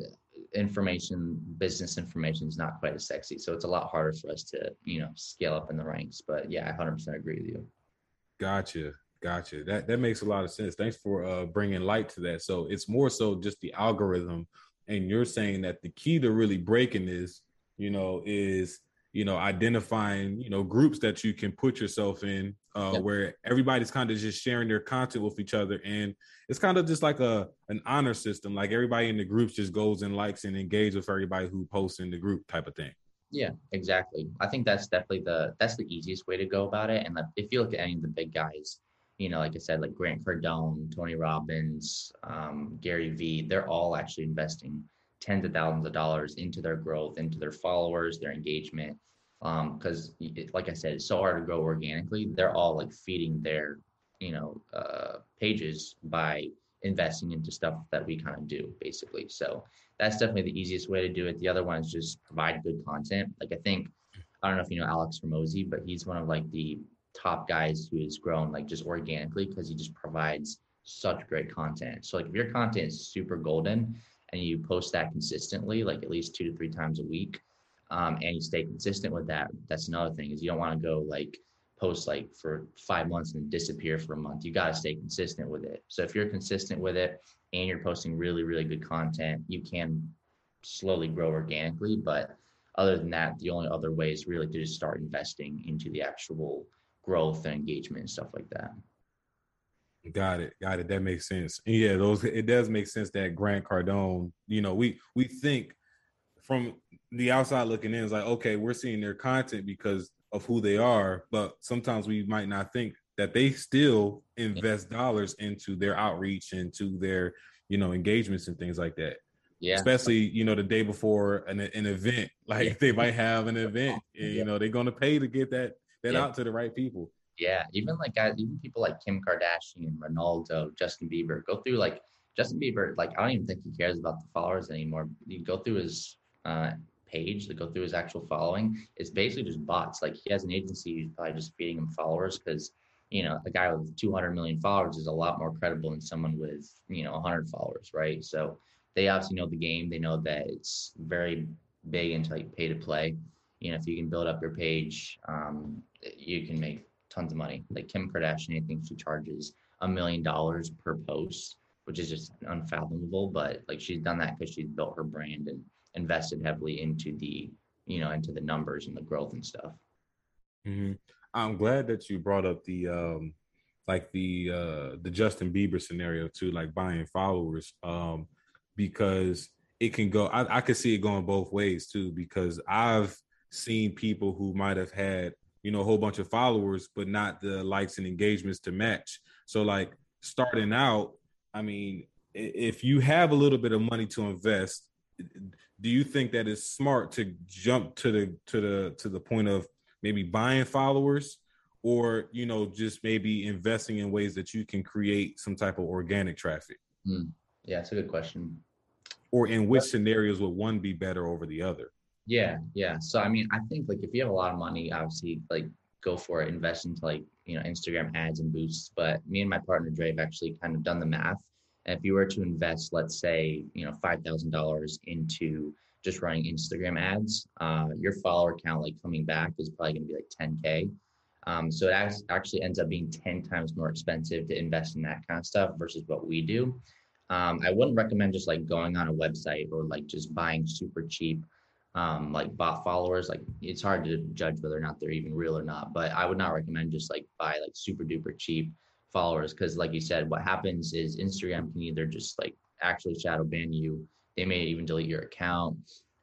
information, business information is not quite as sexy. So it's a lot harder for us to, you know, scale up in the ranks. But yeah, I 100% agree with you. Gotcha. Gotcha. That that makes a lot of sense. Thanks for uh, bringing light to that. So it's more so just the algorithm, and you're saying that the key to really breaking this, you know, is you know identifying you know groups that you can put yourself in uh, yep. where everybody's kind of just sharing their content with each other and it's kind of just like a an honor system like everybody in the groups just goes and likes and engages with everybody who posts in the group type of thing yeah exactly i think that's definitely the that's the easiest way to go about it and if you look at any of the big guys you know, like I said, like Grant Cardone, Tony Robbins, um, Gary Vee, they're all actually investing tens of thousands of dollars into their growth, into their followers, their engagement. Because, um, like I said, it's so hard to grow organically. They're all like feeding their, you know, uh, pages by investing into stuff that we kind of do, basically. So that's definitely the easiest way to do it. The other one is just provide good content. Like I think, I don't know if you know Alex Hormozi, but he's one of like the top guys who has grown like just organically because he just provides such great content. So like if your content is super golden and you post that consistently, like at least two to three times a week, um, and you stay consistent with that, that's another thing is you don't want to go like post like for five months and disappear for a month. You got to stay consistent with it. So if you're consistent with it and you're posting really, really good content, you can slowly grow organically. But other than that, the only other way is really to just start investing into the actual growth and engagement and stuff like that. Got it. Got it. That makes sense. And yeah, those it does make sense that Grant Cardone, you know, we we think from the outside looking in, is like, okay, we're seeing their content because of who they are, but sometimes we might not think that they still invest dollars into their outreach, into their, you know, engagements and things like that. Yeah. Especially, you know, the day before an, an event, like yeah. they might have an event, and, you know, they're going to pay to get that that yeah. out to the right people. Yeah, even like guys, even people like Kim Kardashian, Ronaldo, Justin Bieber, go through like Justin Bieber. Like I don't even think he cares about the followers anymore. You go through his uh, page, to go through his actual following. It's basically just bots. Like he has an agency who's probably just feeding him followers because you know a guy with 200 million followers is a lot more credible than someone with you know 100 followers, right? So they obviously know the game. They know that it's very big into like pay to play. You know, if you can build up your page, um, you can make tons of money. Like Kim Kardashian, I think she charges a million dollars per post, which is just unfathomable. But like she's done that because she's built her brand and invested heavily into the, you know, into the numbers and the growth and stuff. Mm-hmm. I'm glad that you brought up the um like the uh the Justin Bieber scenario too, like buying followers. Um because it can go I, I could see it going both ways too, because I've seen people who might have had, you know, a whole bunch of followers, but not the likes and engagements to match. So like starting out, I mean, if you have a little bit of money to invest, do you think that it's smart to jump to the to the to the point of maybe buying followers? Or you know just maybe investing in ways that you can create some type of organic traffic? Mm. yeah it's a good question. Or in which scenarios would one be better over the other? Yeah yeah. So i mean i think like if you have a lot of money obviously like go for it. Invest into like you know instagram ads and boosts. But me and my partner dre have actually kind of done the math if you were to invest let's say you know $5000 into just running instagram ads uh, your follower count like coming back is probably going to be like 10k um, so it actually ends up being 10 times more expensive to invest in that kind of stuff versus what we do. Um, I wouldn't recommend just like going on a website or like just buying super cheap um, like bot followers. Like it's hard to judge whether or not they're even real or not, but I would not recommend just like buy like super duper cheap followers because like you said, what happens is Instagram can either just like actually shadow ban you. They may even delete your account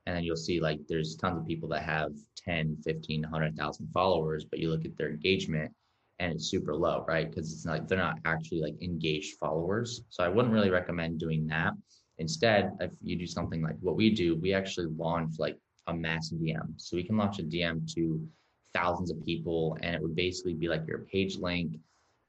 and then you'll see like there's tons of people that have 10 15 100000 followers but you look at their engagement and it's super low right? Because it's not they're not actually like engaged followers. So i wouldn't really recommend doing that. Instead if you do something like what we do we actually launch like a mass dm so we can launch a dm to thousands of people and it would basically be like your page link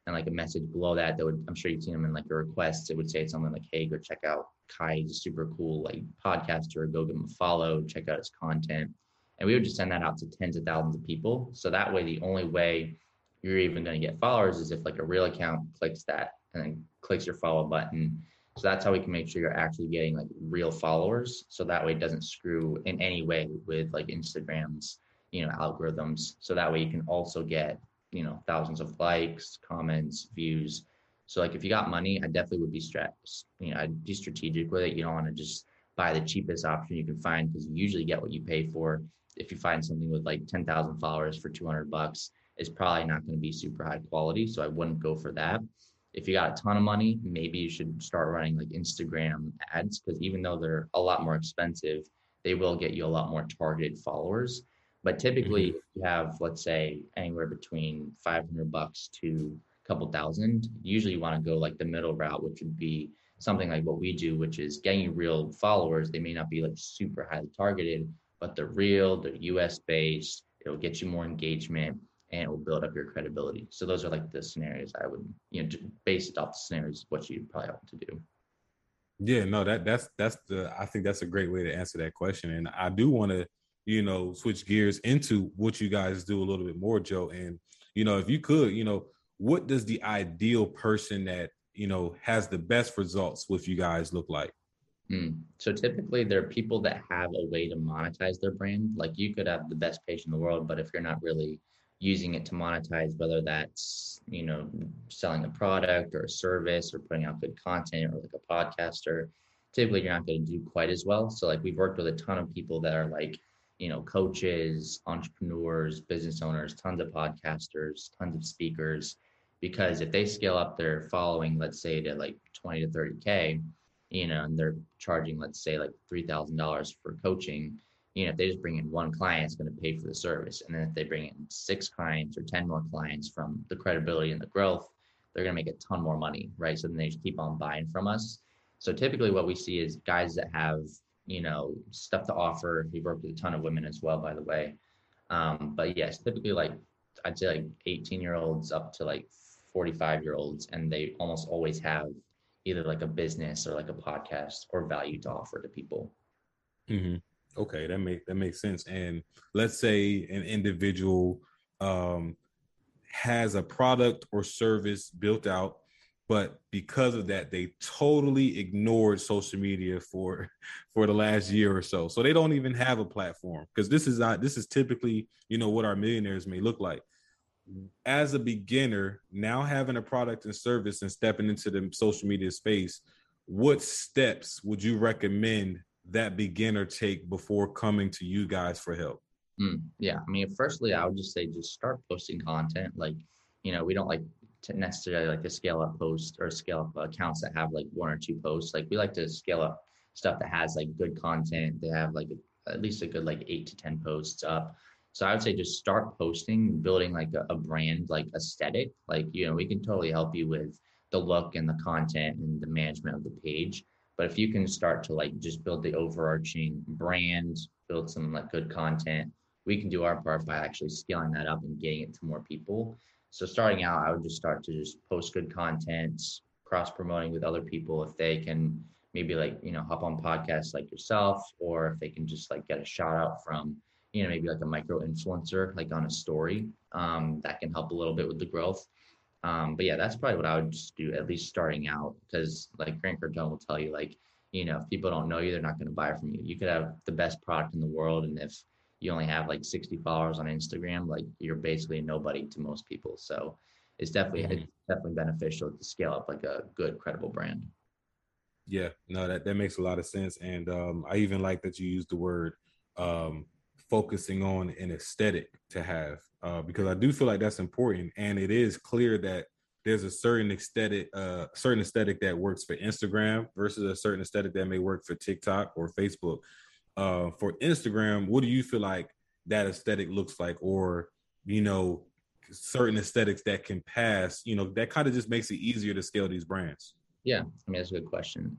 and like a message below that that would i'm sure you've seen them in like your requests. It would say something like hey go check out kai. A super cool like podcaster. Go give him a follow. Check out his content. And we would just send that out to tens of thousands of people. So that way the only way you're even going to get followers is if like a real account clicks that and then clicks your follow button. So that's how we can make sure you're actually getting like real followers. So that way it doesn't screw in any way with like instagram's you know algorithms. So that way you can also get you know thousands of likes comments views. So like if you got money i definitely would be stressed you know i'd be strategic with it. You don't want to just buy the cheapest option you can find because you usually get what you pay for. If you find something with like 10,000 followers for 200 bucks it's probably not going to be super high quality so i wouldn't go for that. If you got a ton of money maybe you should start running like instagram ads because even though they're a lot more expensive they will get you a lot more targeted followers but typically, mm-hmm. you have, let's say, anywhere between 500 bucks to a couple thousand. Usually, you want to go like the middle route, which would be something like what we do, which is getting real followers. They may not be like super highly targeted, but they're real, they're US based. It'll get you more engagement and it will build up your credibility. So those are like the scenarios I would, you know, based off the scenarios, what you probably ought to do. Yeah, no, that that's that's the I think that's a great way to answer that question. And I do want to you know, switch gears into what you guys do a little bit more, Joe. And, you know, if you could, you know, what does the ideal person that, you know, has the best results with you guys look like? Mm. So typically there are people that have a way to monetize their brand. Like you could have the best page in the world, but if you're not really using it to monetize, whether that's, you know, selling a product or a service or putting out good content or like a podcaster, typically you're not going to do quite as well. So like we've worked with a ton of people that are like, you know, coaches, entrepreneurs, business owners, tons of podcasters, tons of speakers. Because if they scale up their following, let's say to like 20 to 30K, you know, and they're charging, let's say, like $3,000 for coaching, you know, if they just bring in one client, it's going to pay for the service. And then if they bring in six clients or 10 more clients from the credibility and the growth, they're going to make a ton more money, right? So then they just keep on buying from us. So typically what we see is guys that have you know, stuff to offer. We work with a ton of women as well, by the way. Um, but yes, typically like I'd say like 18 year olds up to like 45 year olds, and they almost always have either like a business or like a podcast or value to offer to people. Mm-hmm. Okay, that make that makes sense. And let's say an individual um, has a product or service built out, but because of that they totally ignored social media for for the last year or so. So they don't even have a platform because this is not this is typically you know what our millionaires may look like. As a beginner now having a product and service and stepping into the social media space what steps would you recommend that beginner take before coming to you guys for help? Mm, yeah i mean firstly i would just say just start posting content like you know we don't like to necessarily like to scale up posts or scale up accounts that have like one or two posts. Like we like to scale up stuff that has like good content. They have like at least a good like eight to 10 posts up. So I would say just start posting, building like a, a brand like aesthetic. Like, you know, we can totally help you with the look and the content and the management of the page. But if you can start to like just build the overarching brand, build some like good content, we can do our part by actually scaling that up and getting it to more people. So starting out, I would just start to just post good content, cross promoting with other people if they can maybe like you know hop on podcasts like yourself, or if they can just like get a shout out from you know maybe like a micro influencer like on a story um, that can help a little bit with the growth. Um, but yeah, that's probably what I would just do at least starting out because like Grant Cardone will tell you like you know if people don't know you, they're not going to buy from you. You could have the best product in the world, and if you only have like 60 followers on Instagram, like you're basically nobody to most people. So it's definitely mm-hmm. it's definitely beneficial to scale up like a good credible brand. Yeah, no, that, that makes a lot of sense. And um, I even like that you use the word um, focusing on an aesthetic to have, uh, because I do feel like that's important. And it is clear that there's a certain aesthetic, uh, certain aesthetic that works for Instagram versus a certain aesthetic that may work for TikTok or Facebook uh, for Instagram, what do you feel like that aesthetic looks like, or you know, certain aesthetics that can pass? You know, that kind of just makes it easier to scale these brands. Yeah, I mean that's a good question.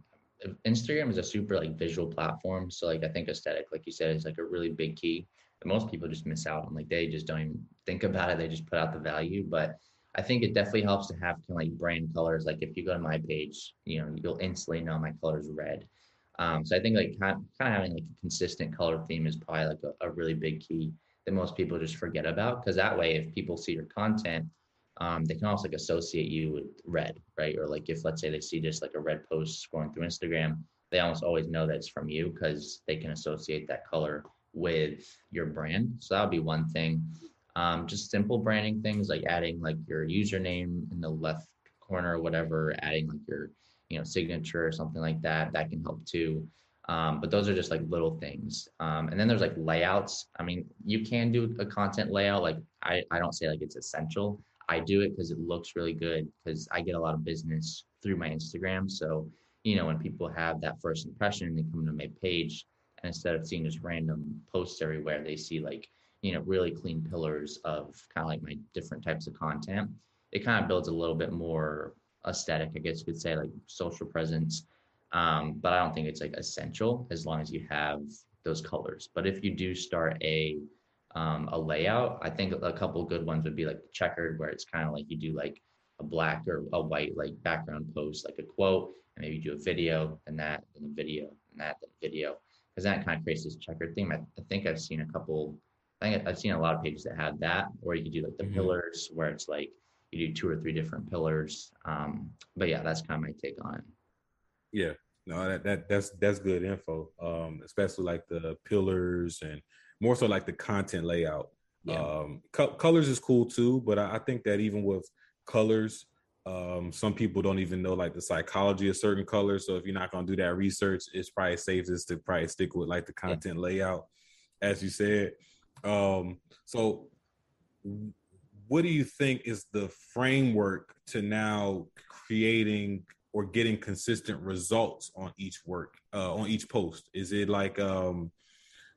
Instagram is a super like visual platform, so like I think aesthetic, like you said, is like a really big key that most people just miss out on. Like they just don't even think about it; they just put out the value. But I think it definitely helps to have kind of like brand colors. Like if you go to my page, you know, you'll instantly know my color is red. Um, so I think like kind of, having like a consistent color theme is probably like a, a really big key that most people just forget about because that way if people see your content um, they can also like associate you with red right? Or like if let's say they see just like a red post scrolling through instagram they almost always know that it's from you because they can associate that color with your brand. So that would be one thing. Um, just simple branding things like adding like your username in the left corner or whatever adding like your you know signature or something like that that can help too. Um, but those are just like little things. Um, and then there's like layouts. I mean you can do a content layout like i, I don't say like it's essential. I do it because it looks really good because i get a lot of business through my instagram. So you know when people have that first impression and they come to my page and instead of seeing just random posts everywhere they see like you know really clean pillars of kind of like my different types of content. It kind of builds a little bit more aesthetic, I guess you could say, like social presence. Um, but I don't think it's like essential as long as you have those colors. But if you do start a um, a layout, I think a couple good ones would be like checkered, where it's kind of like you do like a black or a white like background post, like a quote, and maybe do a video and that, and a video and that, and a video, because that kind of creates this checkered theme. I, I, think I've seen a couple. I think I've seen a lot of pages that have that, or you can do like the mm-hmm. pillars, where it's like you do two or three different pillars. Um, but yeah, that's kind of my take on it. Yeah, no, that, that that's that's good info. Um, especially like the pillars and more so like the content layout. Yeah. Um, co- colors is cool too, but I, I, think that even with colors, um, some people don't even know like the psychology of certain colors. So if you're not gonna do that research, it's probably safest to probably stick with like the content yeah. layout, as you said. Um, so what do you think is the framework to now creating or getting consistent results on each work uh, on each post? Is it like um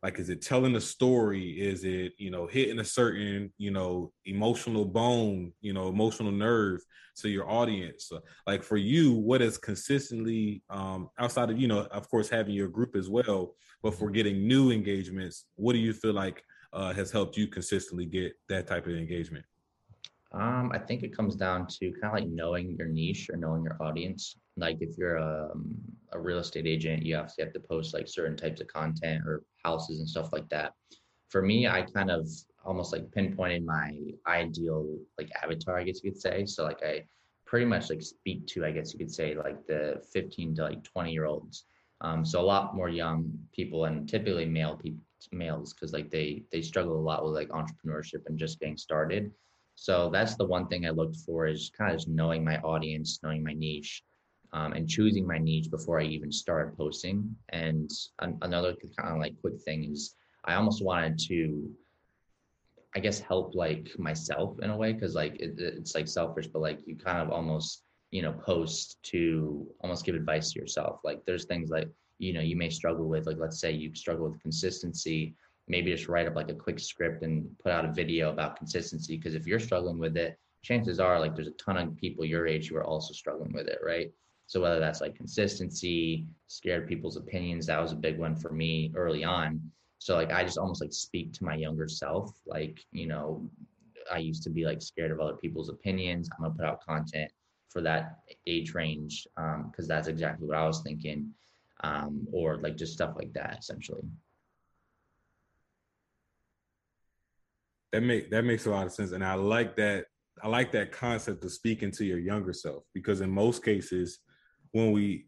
like is it telling a story? Is it you know hitting a certain you know emotional bone you know emotional nerve to your audience? Like for you what is consistently um outside of you know of course having your group as well but for getting new engagements what do you feel like uh, has helped you consistently get that type of engagement um, I think it comes down to kind of like knowing your niche or knowing your audience. Like if you're a, um, a real estate agent, you obviously have to post like certain types of content or houses and stuff like that. For me, I kind of almost like pinpointed my ideal like avatar, I guess you could say. So like I pretty much like speak to, I guess you could say, like the 15 to like 20 year olds. Um, so a lot more young people and typically male people, males, because like they they struggle a lot with like entrepreneurship and just getting started. So that's the one thing I looked for is kind of just knowing my audience, knowing my niche, um, and choosing my niche before I even started posting. And an- another kind of like quick thing is I almost wanted to I guess help like myself in a way because like it, it's like selfish, but like you kind of almost you know post to almost give advice to yourself. Like there's things like you know you may struggle with like let's say you struggle with consistency, maybe just write up like a quick script and put out a video about consistency because if you're struggling with it, chances are like there's a ton of people your age who are also struggling with it, right? So whether that's like consistency, scared people's opinions, that was a big one for me early on so like I just almost like speak to my younger self. Like, you know, I used to be like scared of other people's opinions. I'm gonna put out content for that age range because um, that's exactly what I was thinking, um, or like just stuff like that, essentially. That make that makes a lot of sense, and I like that. I like that concept of speaking to your younger self because in most cases, when we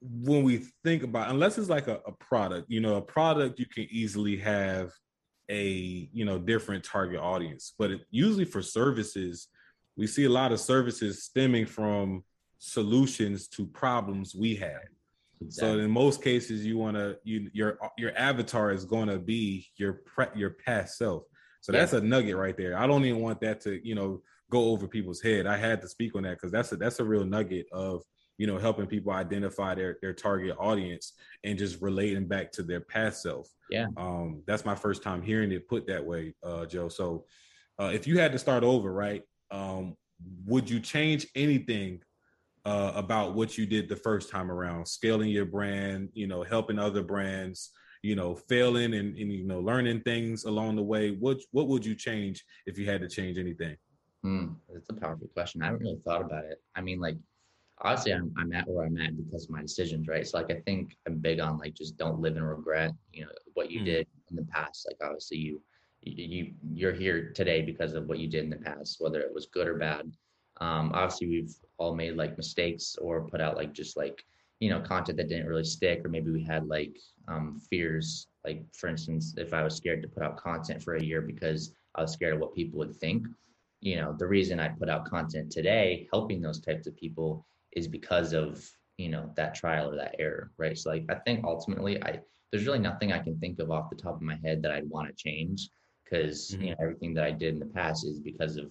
when we think about unless it's like a, a, product you know a product you can easily have a you know different target audience but it, usually for services we see a lot of services stemming from solutions to problems we have. exactly. so in most cases you want to you your your avatar is going to be your pre, your past self so yeah. that's a nugget right there i don't even want that to you know go over people's head i had to speak on that because that's a that's a real nugget of you know, helping people identify their their target audience and just relating back to their past self. Yeah. Um, that's my first time hearing it put that way, uh, Joe. So uh, if you had to start over, right, um, would you change anything uh, about what you did the first time around, scaling your brand, you know, helping other brands, you know, failing and, and you know, learning things along the way? What what would you change if you had to change anything? Hmm, that's a powerful question. I haven't really thought about it. I mean, like obviously I'm, I'm at where I'm at because of my decisions, right? So like I think I'm big on like just don't live in regret. You know what you mm. did in the past. Like obviously you you you're here today because of what you did in the past, whether it was good or bad. Um, obviously we've all made like mistakes or put out like just like you know content that didn't really stick, or maybe we had like um, fears. Like for instance, if I was scared to put out content for a year because I was scared of what people would think. You know, the reason I put out content today, helping those types of people, is because of you know that trial or that error right so like i think ultimately i there's really nothing i can think of off the top of my head that i'd want to change because mm-hmm. you know everything that i did in the past is because of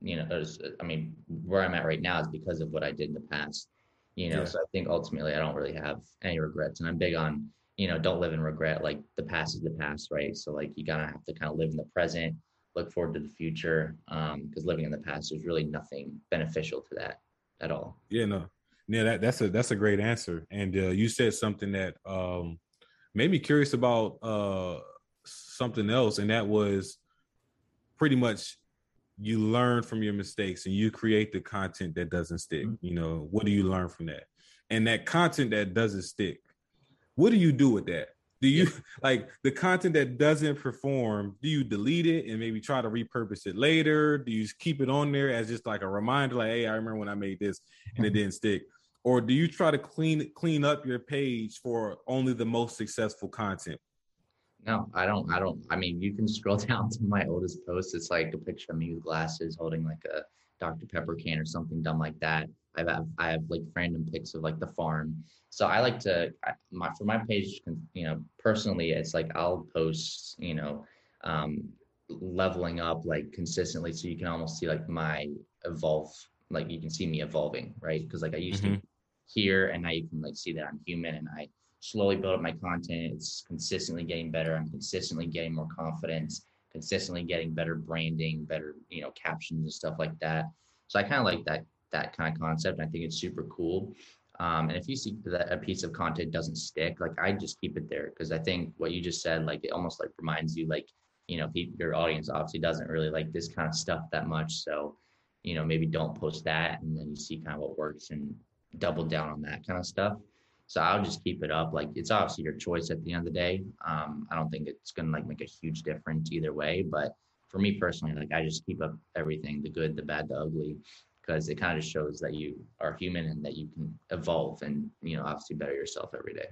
you know was, i mean where i'm at right now is because of what i did in the past you know yeah. so i think ultimately i don't really have any regrets and i'm big on you know don't live in regret like the past is the past right so like you gotta have to kind of live in the present look forward to the future um because living in the past is really nothing beneficial to that at all. Yeah, no, yeah, that, that's a that's a great answer. And uh, you said something that um, made me curious about uh, something else, and that was pretty much you learn from your mistakes and you create the content that doesn't stick. Mm-hmm. You know, what do you learn from that? And that content that doesn't stick, what do you do with that? Do you like the content that doesn't perform? Do you delete it and maybe try to repurpose it later? Do you keep it on there as just like a reminder, like, hey, I remember when I made this and it mm-hmm. didn't stick? Or do you try to clean clean up your page for only the most successful content? No, I don't. I don't. I mean, you can scroll down to my oldest post. It's like a picture of me with glasses, holding like a Dr. Pepper can or something dumb like that. I have I have like random pics of like the farm. So I like to my for my page, you know, personally, it's like I'll post, you know, um, leveling up like consistently, so you can almost see like my evolve, like you can see me evolving, right? Because like I used mm-hmm. to here, and now you can like see that I'm human, and I slowly build up my content. It's consistently getting better. I'm consistently getting more confidence, consistently getting better branding, better you know captions and stuff like that. So I kind of like that that kind of concept. I think it's super cool. Um, and if you see that a piece of content doesn't stick, like I just keep it there because I think what you just said, like it almost like reminds you, like you know, your audience obviously doesn't really like this kind of stuff that much. So, you know, maybe don't post that, and then you see kind of what works and double down on that kind of stuff. So I'll just keep it up. Like it's obviously your choice at the end of the day. Um, I don't think it's gonna like make a huge difference either way. But for me personally, like I just keep up everything, the good, the bad, the ugly, because it kind of just shows that you are human and that you can evolve and you know obviously better yourself every day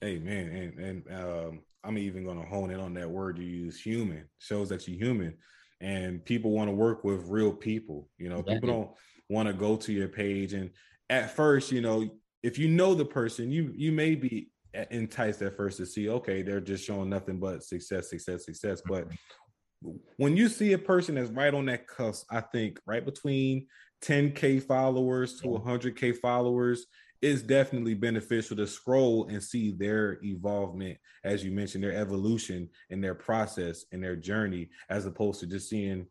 hey man and and um, i'm even going to hone in on that word you use human shows that you're human and people want to work with real people you know yeah. people don't want to go to your page and at first you know if you know the person you you may be enticed at first to see okay they're just showing nothing but success success success. Mm-hmm. But when you see a person that's right on that cusp, I think right between 10k followers to mm-hmm. 100k followers is definitely beneficial to scroll and see their evolvement, as you mentioned, their evolution and their process and their journey, as opposed to just seeing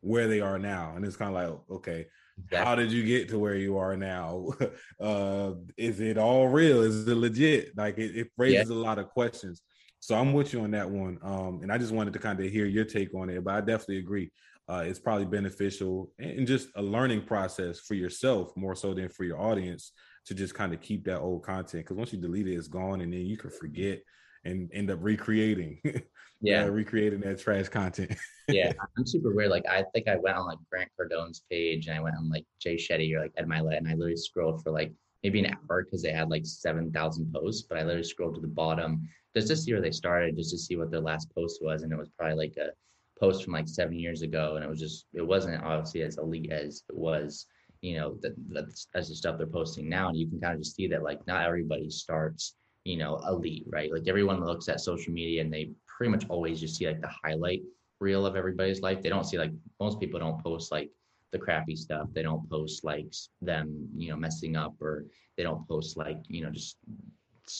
where they are now. And it's kind of like, okay, exactly. how did you get to where you are now? uh, is it all real? Is it legit? Like it, it raises yeah. a lot of questions. So I'm with you on that one. Um, and I just wanted to kind of hear your take on it, but I definitely agree. Uh, it's probably beneficial and just a learning process for yourself more so than for your audience to just kind of keep that old content because once you delete it, it's gone, and then you can forget and end up recreating. yeah, uh, recreating that trash content. yeah, I'm super weird. Like I think I went on like Grant Cardone's page and I went on like Jay Shetty or like Ed Mylett, and I literally scrolled for like maybe an hour because they had like seven thousand posts. But I literally scrolled to the bottom just to see where they started, just to see what their last post was, and it was probably like a post from like seven years ago, and it was just it wasn't obviously as elite as it was, you know, that as the stuff they're posting now, and you can kind of just see that like not everybody starts, you know, elite, right? Like everyone looks at social media and they pretty much always just see like the highlight reel of everybody's life. They don't see like most people don't post like the crappy stuff. They don't post like them, you know, messing up or they don't post like, you know, just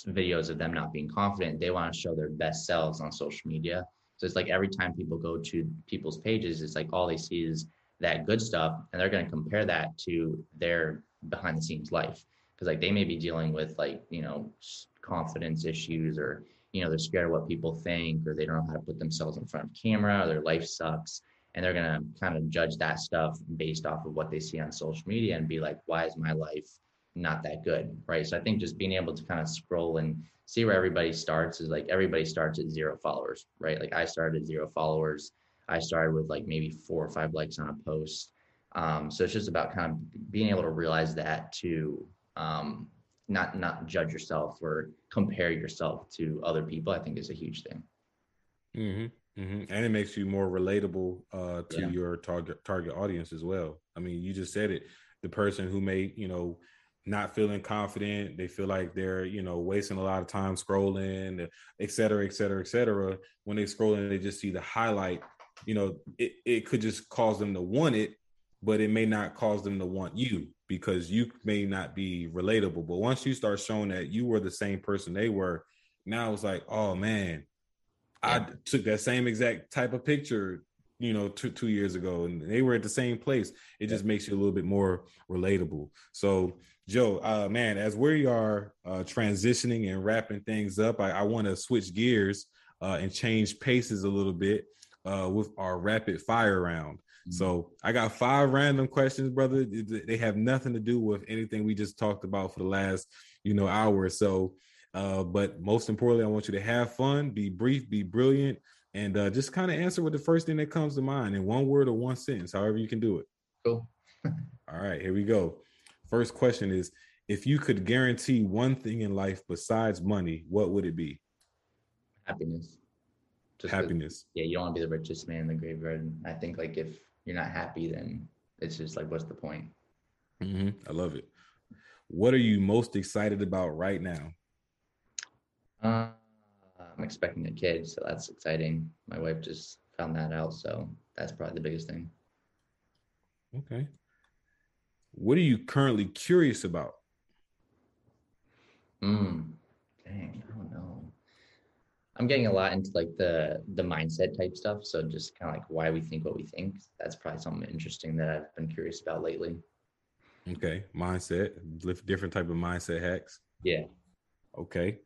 videos of them not being confident. They want to show their best selves on social media. So it's like every time people go to people's pages, it's like all they see is that good stuff and they're going to compare that to their behind the scenes life because like they may be dealing with like, you know, confidence issues or you know they're scared of what people think or they don't know how to put themselves in front of camera or their life sucks and they're going to kind of judge that stuff based off of what they see on social media and be like why is my life not that good? Right? So i think just being able to kind of scroll and see where everybody starts is like everybody starts at zero followers right? Like i started at zero followers. I started with like maybe four or five likes on a post. Um, so it's just about kind of being able to realize that to um, not not judge yourself or compare yourself to other people i think is a huge thing mm-hmm. Mm-hmm. And it makes you more relatable uh, to yeah. your target target audience as well. I mean, you just said it. The person who may, you know, not feeling confident, they feel like they're, you know, wasting a lot of time scrolling, et cetera, et cetera, et cetera. When they scroll and they just see the highlight, you know, it, it could just cause them to want it, but it may not cause them to want you because you may not be relatable. But once you start showing that you were the same person they were, now it's like, oh man, I took that same exact type of picture, you know, two two years ago, and they were at the same place. It just makes you a little bit more relatable. So, Joe, uh, man, as we are uh, transitioning and wrapping things up, I, I want to switch gears uh, and change paces a little bit uh, with our rapid fire round. So I got five random questions, brother. They have nothing to do with anything we just talked about for the last, you know, hour or so. Uh, but most importantly, I want you to have fun, be brief, be brilliant, and uh, just kind of answer with the first thing that comes to mind in one word or one sentence, however you can do it. Cool. All right, here we go. First question is if you could guarantee one thing in life besides money, what would it be? Happiness. Just Happiness. yeah, you don't want to be the richest man in the graveyard. I think like if you're not happy, then it's just like, what's the point? Mm-hmm. I love it. What are you most excited about right now? Uh, I'm expecting a kid, so that's exciting. My wife just found that out, so that's probably the biggest thing. Okay. What are you currently curious about? Hmm. Dang, I don't know. I'm getting a lot into like the the mindset type stuff. So just kind of like why we think what we think. That's probably something interesting that I've been curious about lately. Okay, mindset, different type of mindset hacks. Yeah. Okay.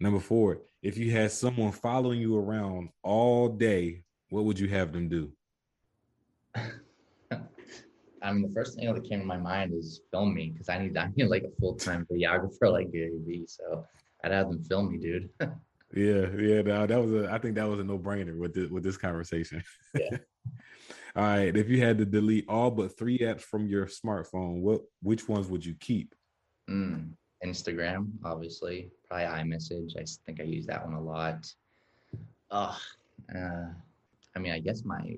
Number four, if you had someone following you around all day, what would you have them do? I mean, the first thing that came to my mind is film me because I need I need like a full time videographer like Gary Vee. So I'd have them film me, dude. yeah, yeah. No, that was a. I think that was a no brainer with this with this conversation. Yeah. All right. If you had to delete all but three apps from your smartphone, what which ones would you keep? Mm, Instagram, obviously. Probably iMessage. I think I use that one a lot. Oh, uh, I mean, I guess my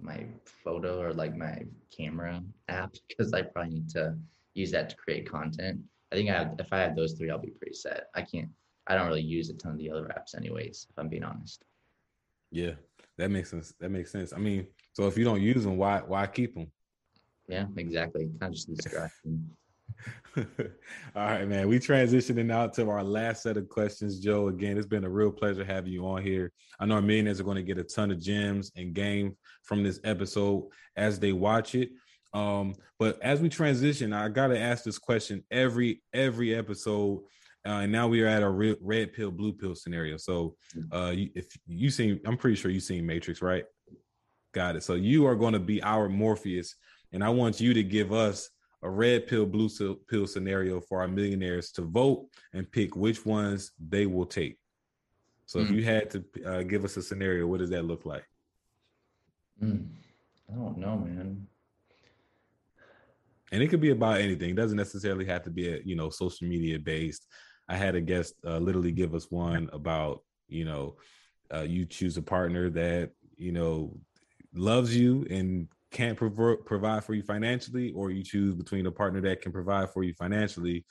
my photo or like my camera app because I probably need to use that to create content. I think I have, if I have those three, I'll be pretty set. I can't. I don't really use a ton of the other apps, anyways. If I'm being honest. Yeah, that makes sense. That makes sense. I mean, so if you don't use them, why why keep them? Yeah, exactly. Kind of just distraction. All right, man. We transitioning out to our last set of questions, Joe. Again, it's been a real pleasure having you on here. I know our millionaires are going to get a ton of gems and game from this episode as they watch it. Um, but as we transition, I gotta ask this question every every episode. Uh, and now we are at a real red pill, blue pill scenario. So, uh, if you seen, I'm pretty sure you've seen Matrix, right? Got it. So you are going to be our Morpheus, and I want you to give us a red pill, blue pill scenario for our millionaires to vote and pick which ones they will take. So mm. if hmm. you had to uh, give us a scenario, what does that look like? Mm. I don't know, man. And it could be about anything. It doesn't necessarily have to be a you know social media based. I had a guest uh, literally give us one about you know uh, you choose a partner that you know loves you and can't prov- provide for you financially, or you choose between a partner that can provide for you financially,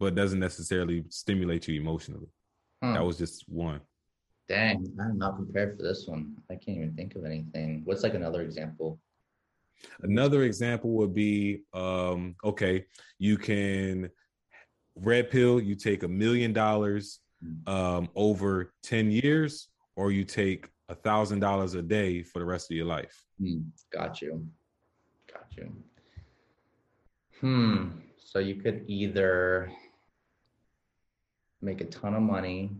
but doesn't necessarily stimulate you emotionally. Hmm. That was just one. Dang, I'm not prepared for this one. I can't even think of anything. What's like another example? Another example would be um, okay, you can red pill, you take a million dollars hmm. um, over 10 years, or you take a thousand dollars a day for the rest of your life. Hmm. Got you. Got you. Hmm. So you could either make a ton of money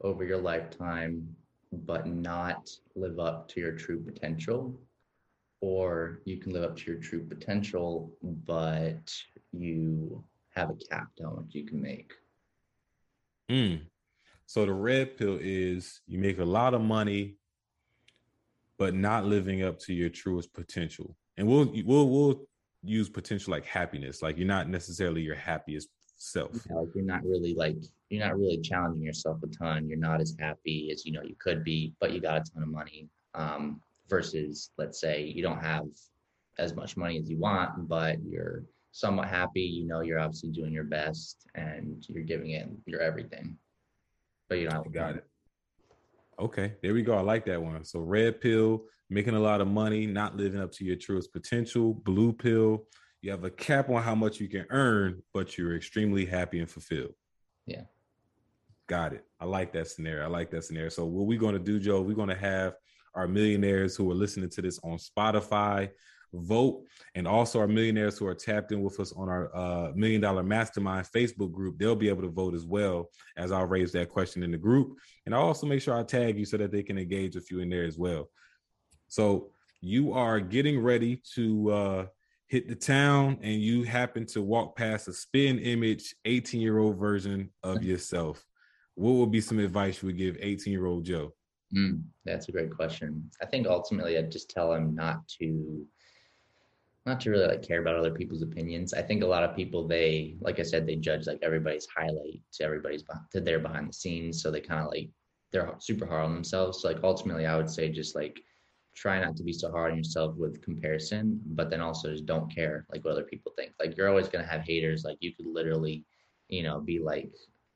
over your lifetime, but not live up to your true potential, or you can live up to your true potential, but you have a cap to how much you can make. Hmm. So the red pill is you make a lot of money, but not living up to your truest potential. And we'll we'll we'll use potential like happiness. Like you're not necessarily your happiest self. Yeah, like you're not really like you're not really challenging yourself a ton. You're not as happy as you know you could be, but you got a ton of money. Um, versus let's say you don't have as much money as you want, but you're somewhat happy. You know you're obviously doing your best and you're giving it your everything but you know, got it. Okay, there we go. I like that one. So red pill, making a lot of money, not living up to your truest potential. Blue pill, you have a cap on how much you can earn, but you're extremely happy and fulfilled. Yeah. Got it. I like that scenario. I like that scenario. So what we're going to do, Joe, we're going to have our millionaires who are listening to this on Spotify vote. And also our millionaires who are tapped in with us on our uh, million dollar mastermind facebook group they'll be able to vote as well as i'll raise that question in the group. And i'll also make sure i tag you so that they can engage with you in there as well. So you are getting ready to uh, hit the town and you happen to walk past a spin image 18 year old version of yourself. What would be some advice you would give 18 year old joe? Mm, that's a great question. I think ultimately i'd just tell him not to not to really like care about other people's opinions. I think a lot of people they like I said they judge like everybody's highlight to everybody's to their behind the scenes, so they kind of like they're super hard on themselves. So like ultimately, I would say just like try not to be so hard on yourself with comparison, but then also just don't care like what other people think. Like you're always gonna have haters. Like you could literally, you know, be like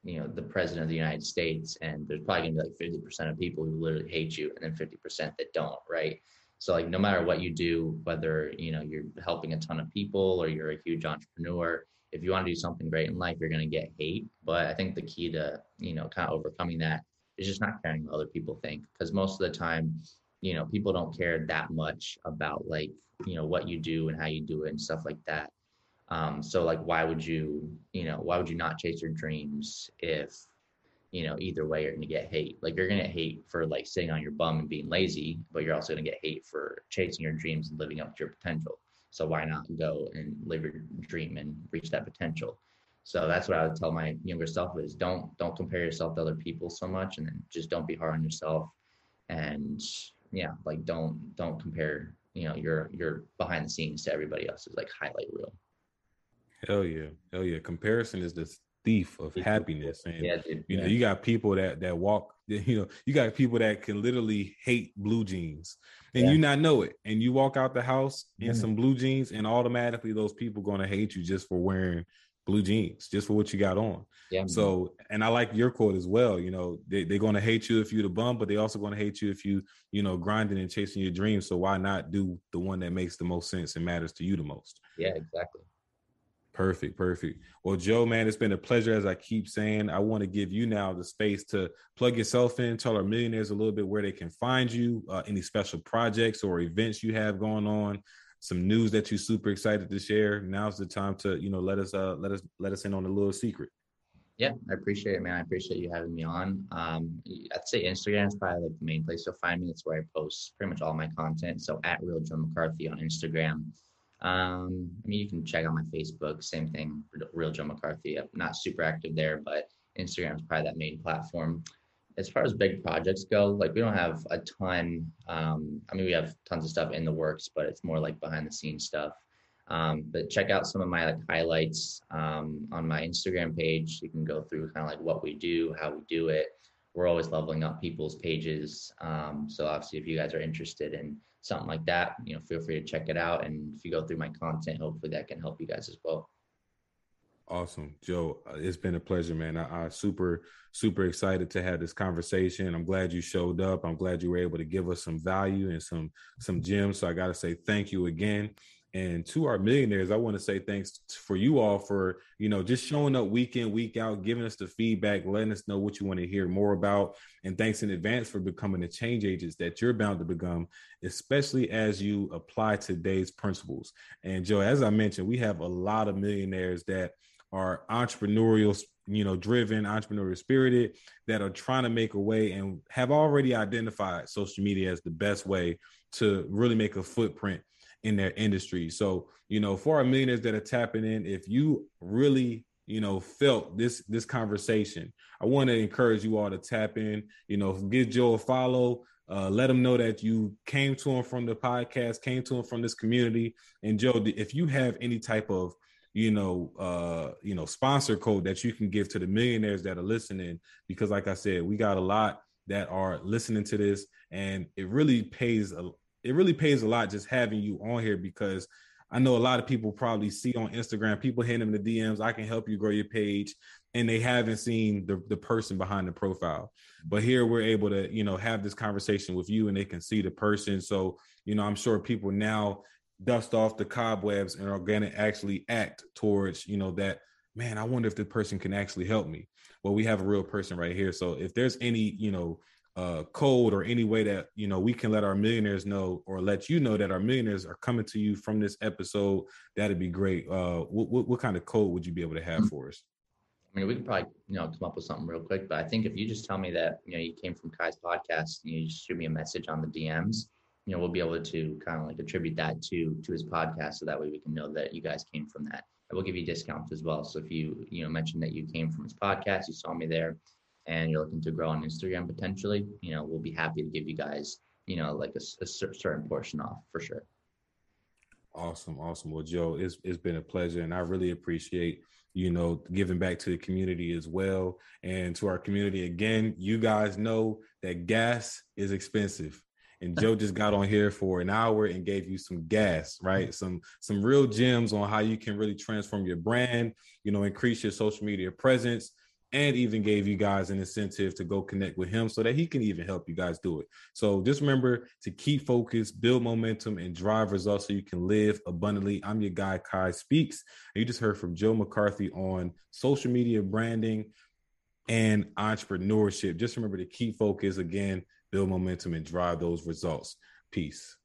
you know the president of the United States, and there's probably gonna be like fifty percent of people who literally hate you, and then fifty percent that don't, right? So like no matter what you do, whether you know you're helping a ton of people or you're a huge entrepreneur, if you want to do something great in life, you're going to get hate. But I think the key to you know kind of overcoming that is just not caring what other people think, because most of the time, you know, people don't care that much about like you know what you do and how you do it and stuff like that. Um, so like, why would you you know why would you not chase your dreams if you know, either way, you're going to get hate. Like you're going to hate for like sitting on your bum and being lazy, but you're also going to get hate for chasing your dreams and living up to your potential. So why not go and live your dream and reach that potential? So that's what I would tell my younger self is don't don't compare yourself to other people so much, and then just don't be hard on yourself, and yeah, like don't don't compare you know your your behind the scenes to everybody else's like highlight reel. Hell yeah, hell yeah. Comparison is the thief of happiness, and yeah, you know you got people that that walk. You know you got people that can literally hate blue jeans, and Yeah. you not know it. And you walk out the house in Mhm. some blue jeans, and automatically those people gonna hate you just for wearing blue jeans, just for what you got on. yeah. So, and I like your quote as well. You know, they, they're going to hate you if you the bum, but they also going to hate you if you, you know, grinding and chasing your dreams. So why not do the one that makes the most sense and matters to you the most? yeah, exactly. Perfect, perfect. Well, Joe, man, it's been a pleasure. As I keep saying, I want to give you now the space to plug yourself in, tell our millionaires a little bit where they can find you, uh, any special projects or events you have going on, some news that you're super excited to share. Now's the time to, you know, let us, uh, let us, let us in on a little secret. Yeah, I appreciate it, man. I appreciate you having me on. Um, I'd say Instagram is probably like the main place you'll find me. It's where I post pretty much all my content. So at Real Joe McCarthy on Instagram. Um, I mean, you can check out my Facebook. Same thing, Real Joe McCarthy. I'm not super active there, but Instagram is probably that main platform. As far as big projects go, like we don't have a ton. Um, I mean, we have tons of stuff in the works, but it's more like behind the scenes stuff. Um, but check out some of my like highlights um, on my Instagram page. You can go through kind of like what we do, how we do it. We're always leveling up people's pages. Um, so obviously, if you guys are interested in something like that, you know, feel free to check it out. And if you go through my content, hopefully that can help you guys as well. Awesome, Joe. uh, It's been a pleasure, man. I, I super, super excited to have this conversation. I'm glad you showed up. I'm glad you were able to give us some value and some some gems. So I got to say thank you again. And to our millionaires, I want to say thanks for you all for you know just showing up week in, week out, giving us the feedback, letting us know what you want to hear more about. And thanks in advance for becoming the change agents that you're bound to become, especially as you apply today's principles. And Joe, as I mentioned, we have a lot of millionaires that are entrepreneurial, you know, driven, entrepreneurial spirited, that are trying to make a way and have already identified social media as the best way to really make a footprint in their industry. So, you know, for our millionaires that are tapping in, if you really you know felt this this conversation i want to encourage you all to tap in you know give joe a follow uh, let him know that you came to him from the podcast came to him from this community and joe if you have any type of you know uh you know sponsor code that you can give to the millionaires that are listening because like i said we got a lot that are listening to this and it really pays a it really pays a lot just having you on here because I know a lot of people probably see on Instagram people hitting them the DMs. I can help you grow your page, and they haven't seen the the person behind the profile. But here we're able to you know have this conversation with you, and they can see the person. So you know I'm sure people now dust off the cobwebs and are to actually act towards you know that man. I wonder if the person can actually help me. Well, we have a real person right here. So if there's any you know uh, code or any way that you know we can let our millionaires know or let you know that our millionaires are coming to you from this episode, that'd be great. Uh, what, what, what kind of code would you be able to have for us? I mean, we could probably you know come up with something real quick, but I think if you just tell me that you know you came from Quiy's podcast, and you just shoot me a message on the DMs, you know, we'll be able to kind of like attribute that to to his podcast, so that way we can know that you guys came from that. And we'll give you discounts as well. So if you you know mention that you came from his podcast, you saw me there, and you're looking to grow on Instagram potentially, you know, we'll be happy to give you guys you know like a, a certain portion off for sure. Awesome, awesome. Well, Joe, it's it's been a pleasure, and I really appreciate you know giving back to the community as well, and to our community again. You guys know that gas is expensive, and Joe just got on here for an hour and gave you some gas, right? Some some real gems on how you can really transform your brand, you know, increase your social media presence, and even gave you guys an incentive to go connect with him so that he can even help you guys do it. So just remember to keep focused, build momentum, and drive results so you can live abundantly. I'm your guy, Quiy Speaks. You just heard from Joe McCarthy on social media branding and entrepreneurship. Just remember to keep focused again, build momentum, and drive those results. Peace.